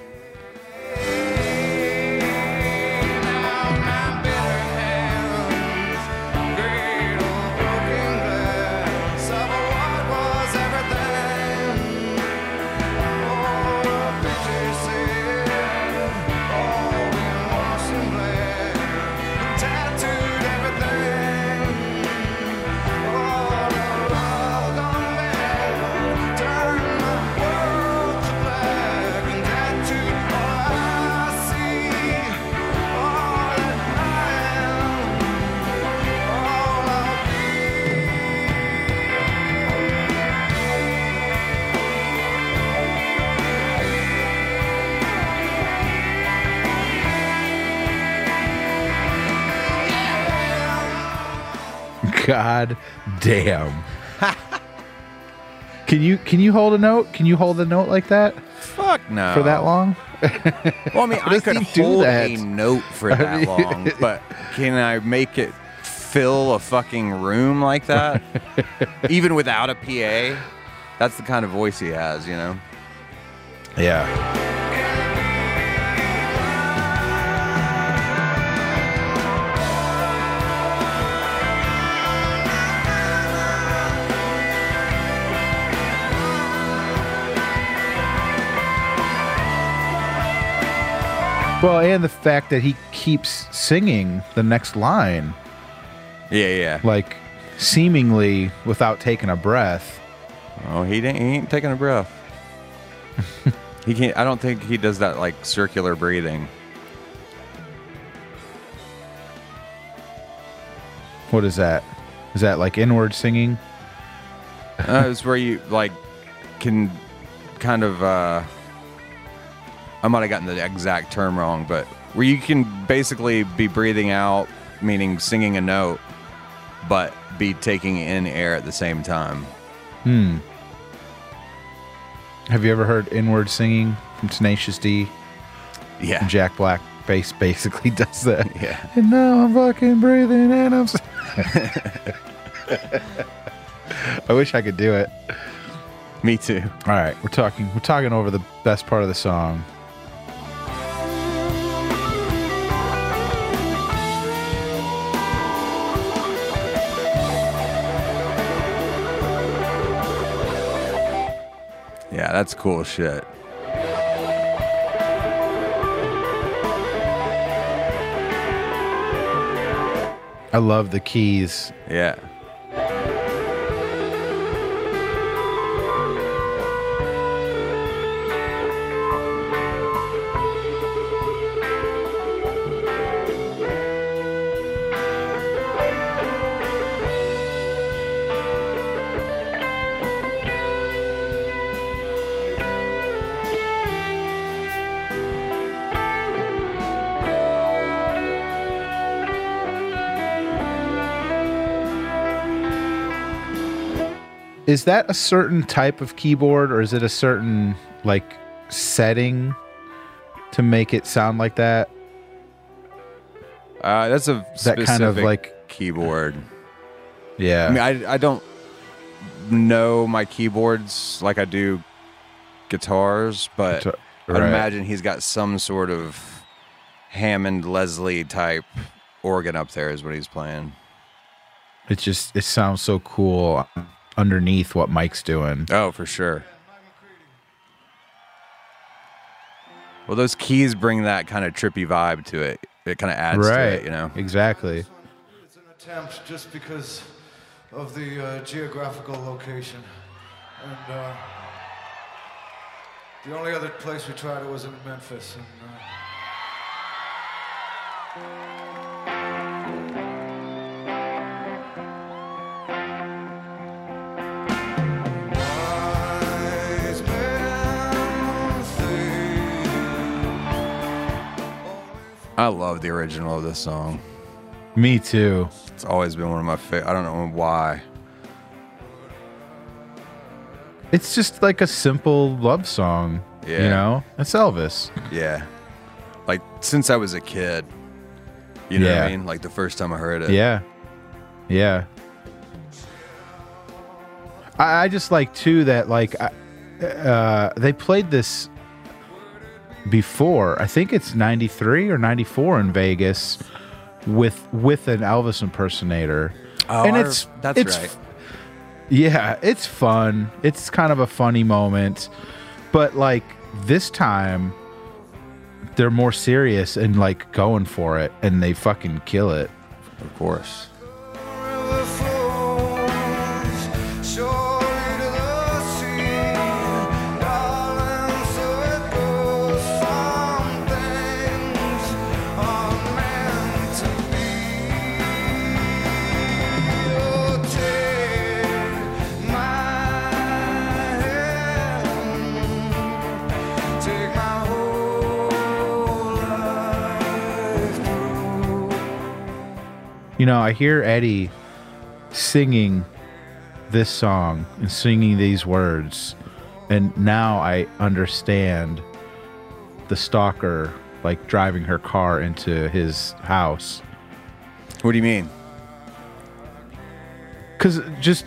S3: Can you can you hold a note? Can you hold a note like that
S2: Fuck no.
S3: for that long?
S2: Well, I mean, I
S3: does
S2: could
S3: he do
S2: hold
S3: that?
S2: a note for that
S3: mean-
S2: long, but can I make it fill a fucking room like that? Even without a PA? That's the kind of voice he has, you know?
S3: Yeah. Well, and the fact that he keeps singing the next line,
S2: Yeah, yeah.
S3: like seemingly without taking a breath.
S2: Oh, he, didn't, he ain't taking a breath. he can't. I don't think he does that like circular breathing.
S3: What is that? Is that like inward singing?
S2: Uh, it's where you like can kind of. uh I might have gotten the exact term wrong, but where you can basically be breathing out, meaning singing a note, but be taking in air at the same time.
S3: Hmm. Have you ever heard inward singing from Tenacious D?
S2: Yeah.
S3: Jack Black bass basically does that.
S2: Yeah.
S3: And now I'm fucking breathing and I'm. I wish I could do it.
S2: Me too.
S3: All right, we're talking. We're talking over the best part of the song.
S2: Yeah, that's cool shit.
S3: I love the keys.
S2: Yeah.
S3: Is that a certain type of keyboard, or is it a certain like setting to make it sound like that?
S2: Uh, that's a
S3: That
S2: specific
S3: kind of like-
S2: keyboard.
S3: Yeah.
S2: I mean, I I don't know my keyboards like I do guitars, but
S3: Guitar-
S2: I'd imagine he's got some sort of Hammond Leslie type organ up there is what he's playing.
S3: it just it sounds so cool underneath what Mike's doing.
S2: Oh, for sure. Well, those keys bring that kind of trippy vibe to it. It kind of adds to it, you know.
S3: Exactly.
S5: It's an attempt just because of the uh, geographical location. And uh, the only other place we tried it was in Memphis. And, uh,
S2: I love the original of this song.
S3: Me too.
S2: It's always been one of my favorite. I don't know why.
S3: It's just like a simple love song. You know? It's Elvis.
S2: Yeah. Like since I was a kid. You know what I
S3: Yeah.
S2: mean? Like the first time I heard it.
S3: Yeah. Yeah. I, I just like too that like I- uh, they played this before. I think it's '93 or '94 in Vegas with with an Elvis impersonator.
S2: Oh,
S3: and
S2: I-
S3: it's
S2: that's
S3: it's,
S2: right.
S3: Yeah, it's fun. It's kind of a funny moment, but like this time, they're more serious and like going for it, and they fucking kill it.
S2: Of course.
S3: You know, I hear Eddie singing this song and singing these words, and now I understand the stalker like driving her car into his house.
S2: What do you mean?
S3: Cause just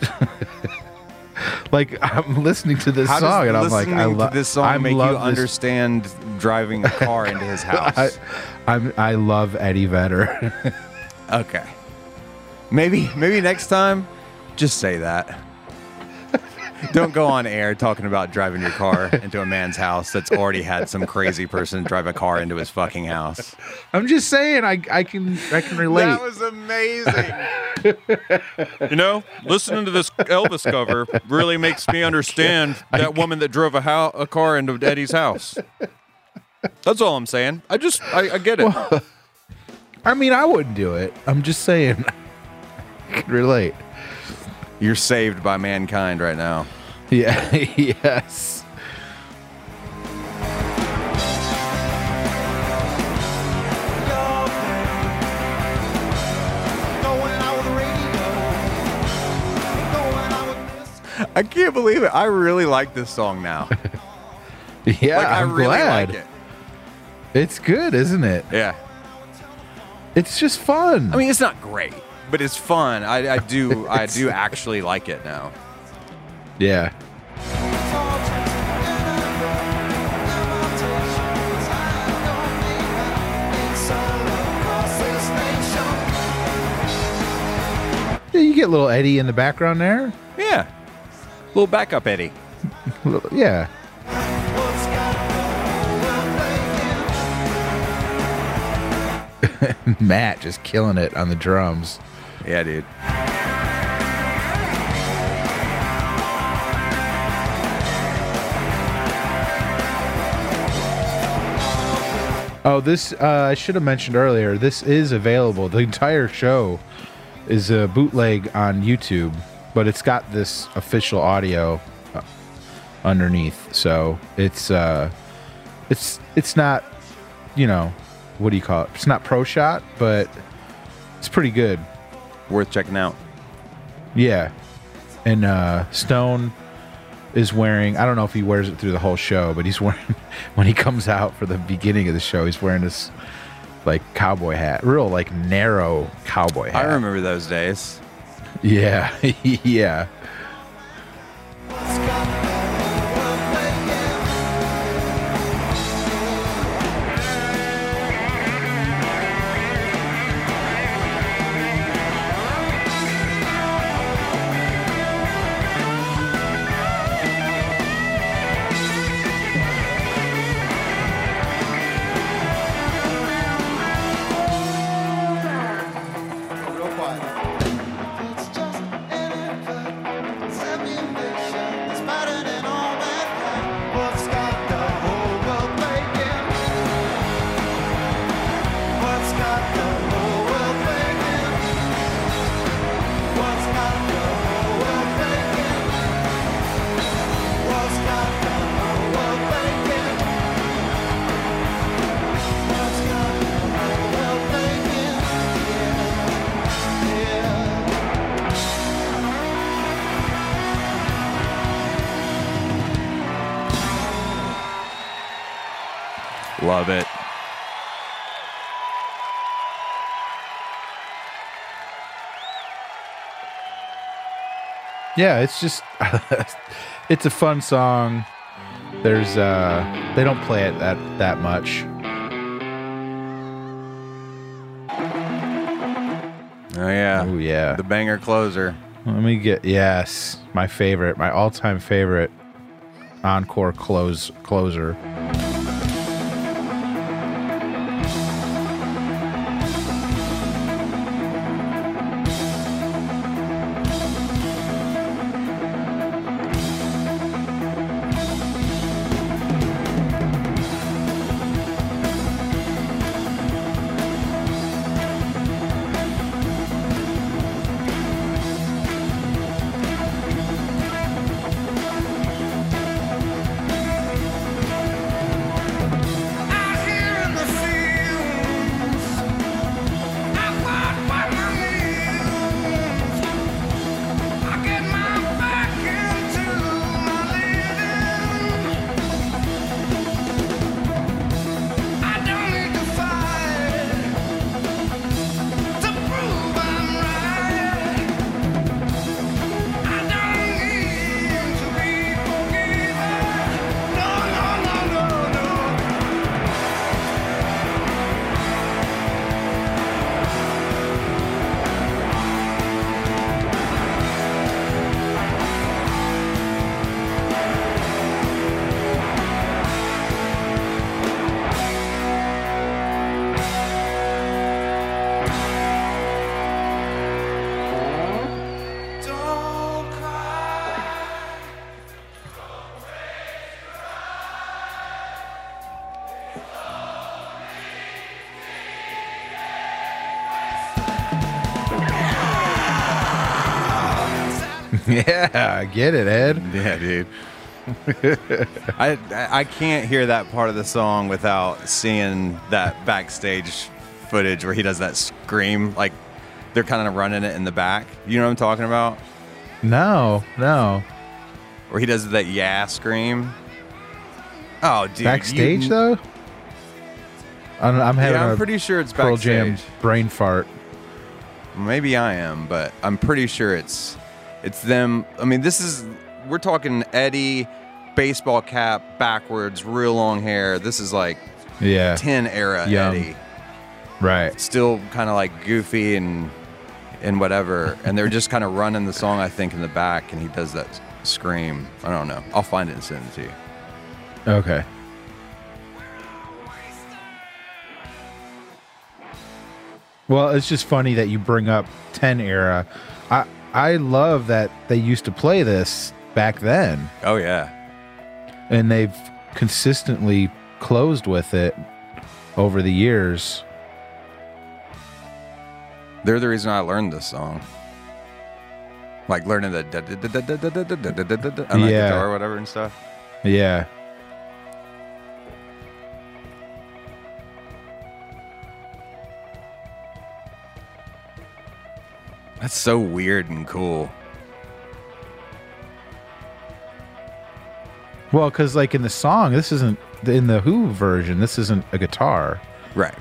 S3: like I'm listening to this
S2: How
S3: song and I'm like, I love
S2: this song
S3: I
S2: make you
S3: this-
S2: understand driving a car into his house?
S3: I, I'm I love Eddie Vedder.
S2: okay. Maybe maybe next time, just say that. Don't go on air talking about driving your car into a man's house that's already had some crazy person drive a car into his fucking house.
S3: I'm just saying I I can I can relate.
S2: That was amazing.
S1: You know, listening to this Elvis cover really makes me understand that woman that drove a, hou- a car into Eddie's house. That's all I'm saying. I just, I, I get it.
S3: I mean, I wouldn't do it. I'm just saying Can relate.
S2: You're saved by mankind right now.
S3: Yeah, yes.
S2: I can't believe it. I really like this song now.
S3: Yeah,
S2: like I
S3: I'm
S2: really
S3: glad.
S2: like it.
S3: It's good, isn't it?
S2: Yeah.
S3: It's just fun.
S2: I mean, it's not great, but it's fun. I, I do I do actually like it now.
S3: yeah. Yeah, you get little Eddie in the background there.
S2: Yeah. Little backup Eddie.
S3: Yeah. Matt just killing it on the drums.
S2: Yeah, dude.
S3: Oh, this uh, I should have mentioned earlier. This is available. The entire show is a bootleg on YouTube, but it's got this official audio uh, underneath. So it's uh, it's it's not, you know, what do you call it? It's not pro shot, but it's pretty good.
S2: Worth checking out.
S3: Yeah. And uh, Stone is wearing, I don't know if he wears it through the whole show, but he's wearing, when he comes out for the beginning of the show, he's wearing this like cowboy hat, real like narrow cowboy hat.
S2: I remember those days.
S3: Yeah. yeah.
S4: Yeah,
S3: it's just it's a fun song. There's uh they don't play it that that much.
S2: Oh yeah.
S3: Oh yeah.
S2: The banger closer.
S3: Let me get yes, my favorite, my all-time favorite encore close closer. yeah, I get it, Ed.
S2: Yeah, dude. I I can't hear that part of the song without seeing that backstage footage where he does that scream like they're kind of running it in the back. You know what I'm talking about?
S3: No, no.
S2: Where he does that yeah scream. Oh, dude.
S3: Backstage
S2: you-
S3: though? I'm, I'm having
S2: Yeah, I'm
S3: a
S2: pretty sure it's
S3: Pearl
S2: backstage.
S3: Jam brain fart.
S2: Maybe I am, but I'm pretty sure it's it's them. I mean, this is we're talking Eddie, baseball cap, backwards, real long hair. This is like
S3: Yeah,
S2: 10 era
S3: Young.
S2: Eddie.
S3: right.
S2: Still kind of like goofy and and whatever. And they're just kind of running the song, I think, in the back, and he does that scream. I don't know. I'll find it and send it to you.
S3: Okay. Well, it's just funny that you bring up 10 era. I I love that they used to play this back then.
S2: Oh yeah.
S3: And they've consistently closed with it over the years.
S2: They're the reason I learned this song. Like learning the the
S3: yeah.
S2: guitar or whatever and stuff.
S3: Yeah.
S2: That's so weird and cool.
S3: Well, cuz like in the song, this isn't in the Who version, this isn't a guitar,
S2: Right.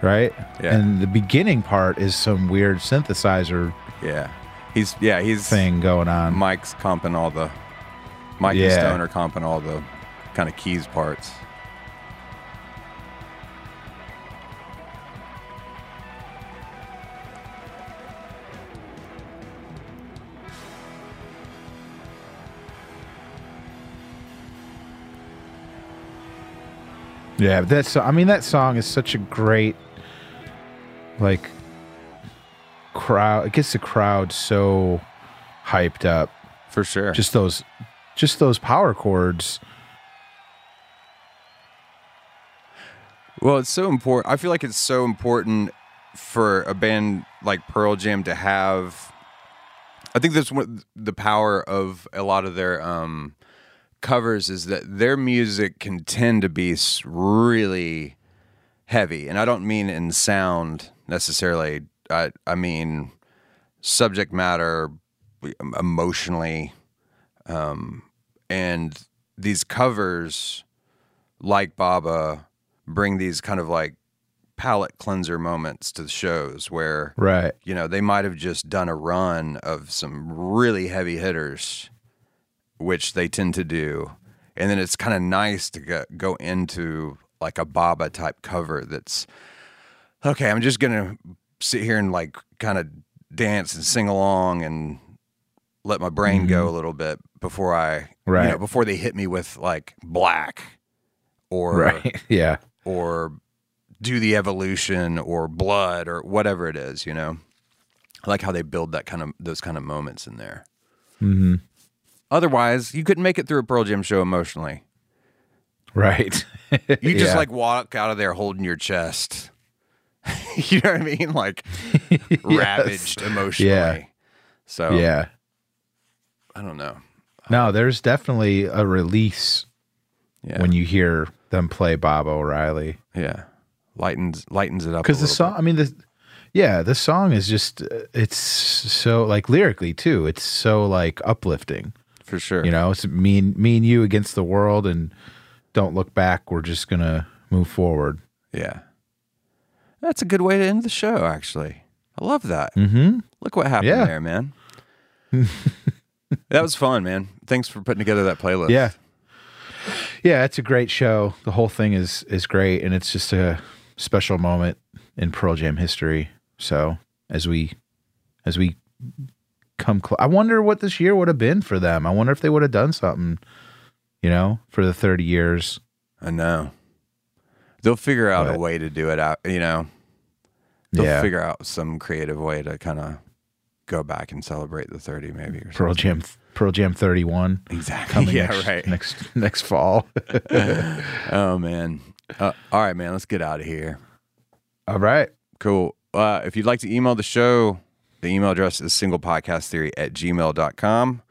S3: right?
S2: Yeah.
S3: And the beginning part is some weird synthesizer
S2: Yeah. He's yeah, he's
S3: thing going on.
S2: Mike's comping all the Mike and Stone are comping all the kind of keys parts.
S3: Yeah, that's I mean that song is such a great like crowd it gets the crowd so hyped up.
S2: For sure.
S3: Just those just those power chords.
S2: Well, it's so important. I feel like it's so important for a band like Pearl Jam to have. I think that's what the power of a lot of their um, covers is that their music can tend to be really heavy, and I don't mean in sound necessarily. I I mean subject matter, emotionally, um, and these covers like Baba bring these kind of like palate cleanser moments to the shows where
S3: Right.
S2: you know they might have just done a run of some really heavy hitters, which they tend to do, and then it's kind of nice to go, go into like a Baba type cover that's okay. I'm just gonna sit here and like kind of dance and sing along and let my brain go a little bit before I, you
S3: Mm-hmm. Right.
S2: know, before they hit me with like black or
S3: Right. yeah.
S2: or do the evolution or blood or whatever it is, you know. I like how they build that kind of those kind of moments in there.
S3: hmm
S2: Otherwise, you couldn't make it through a Pearl Jam show emotionally.
S3: Right.
S2: You just
S3: Yeah.
S2: like walk out of there holding your chest. you know what I mean? Like ravaged emotionally.
S3: Yeah.
S2: So
S3: Yeah.
S2: I don't know.
S3: No, there's definitely a release
S2: Yeah.
S3: when you hear them play Baba O'Riley.
S2: yeah. Lightens lightens it up.
S3: because the song i mean the yeah the song is just it's so like lyrically too it's so like uplifting
S2: bit, for sure.
S3: you know it's me and me and you against the world and don't look back we're just gonna move forward
S2: Yeah. That's a good way to end the show, actually. I love that.
S3: mm-hmm
S2: Look what happened
S3: Yeah.
S2: there, man. that was fun, man. Thanks for putting together that playlist.
S3: yeah yeah it's a great show the whole thing is is great and it's just a special moment in pearl jam history so as we as we come close i wonder what this year would have been for them i wonder if they would have done something you know for the 30 years
S2: I know. They'll figure out a way to do it out, you know. They'll
S3: yeah
S2: figure out some creative way to kind of go back and celebrate the 30 maybe or
S3: Pearl
S2: something.
S3: Jam Pearl Jam 31
S2: Exactly.
S3: coming
S2: yeah,
S3: next,
S2: right.
S3: next next fall.
S2: Oh man. Uh, all right, man, let's get out of here.
S3: All right.
S2: Cool. Uh, if you'd like to email the show, the email address is singlepodcasttheory at gmail.com.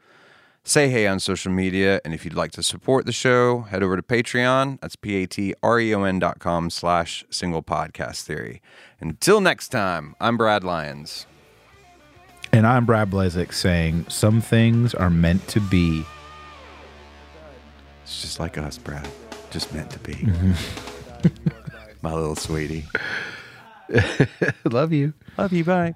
S2: Say hey on social media. And if you'd like to support the show, head over to Patreon. That's P-A-T-R-E-O-N dot com slash single podcast theory. Until next time, I'm Brad Lyons.
S3: And I'm Brad Blezik saying some things are meant to be.
S2: It's just like us, Brad. Just meant to be. Mm-hmm. My little sweetie.
S3: Love you.
S2: Love you. Bye.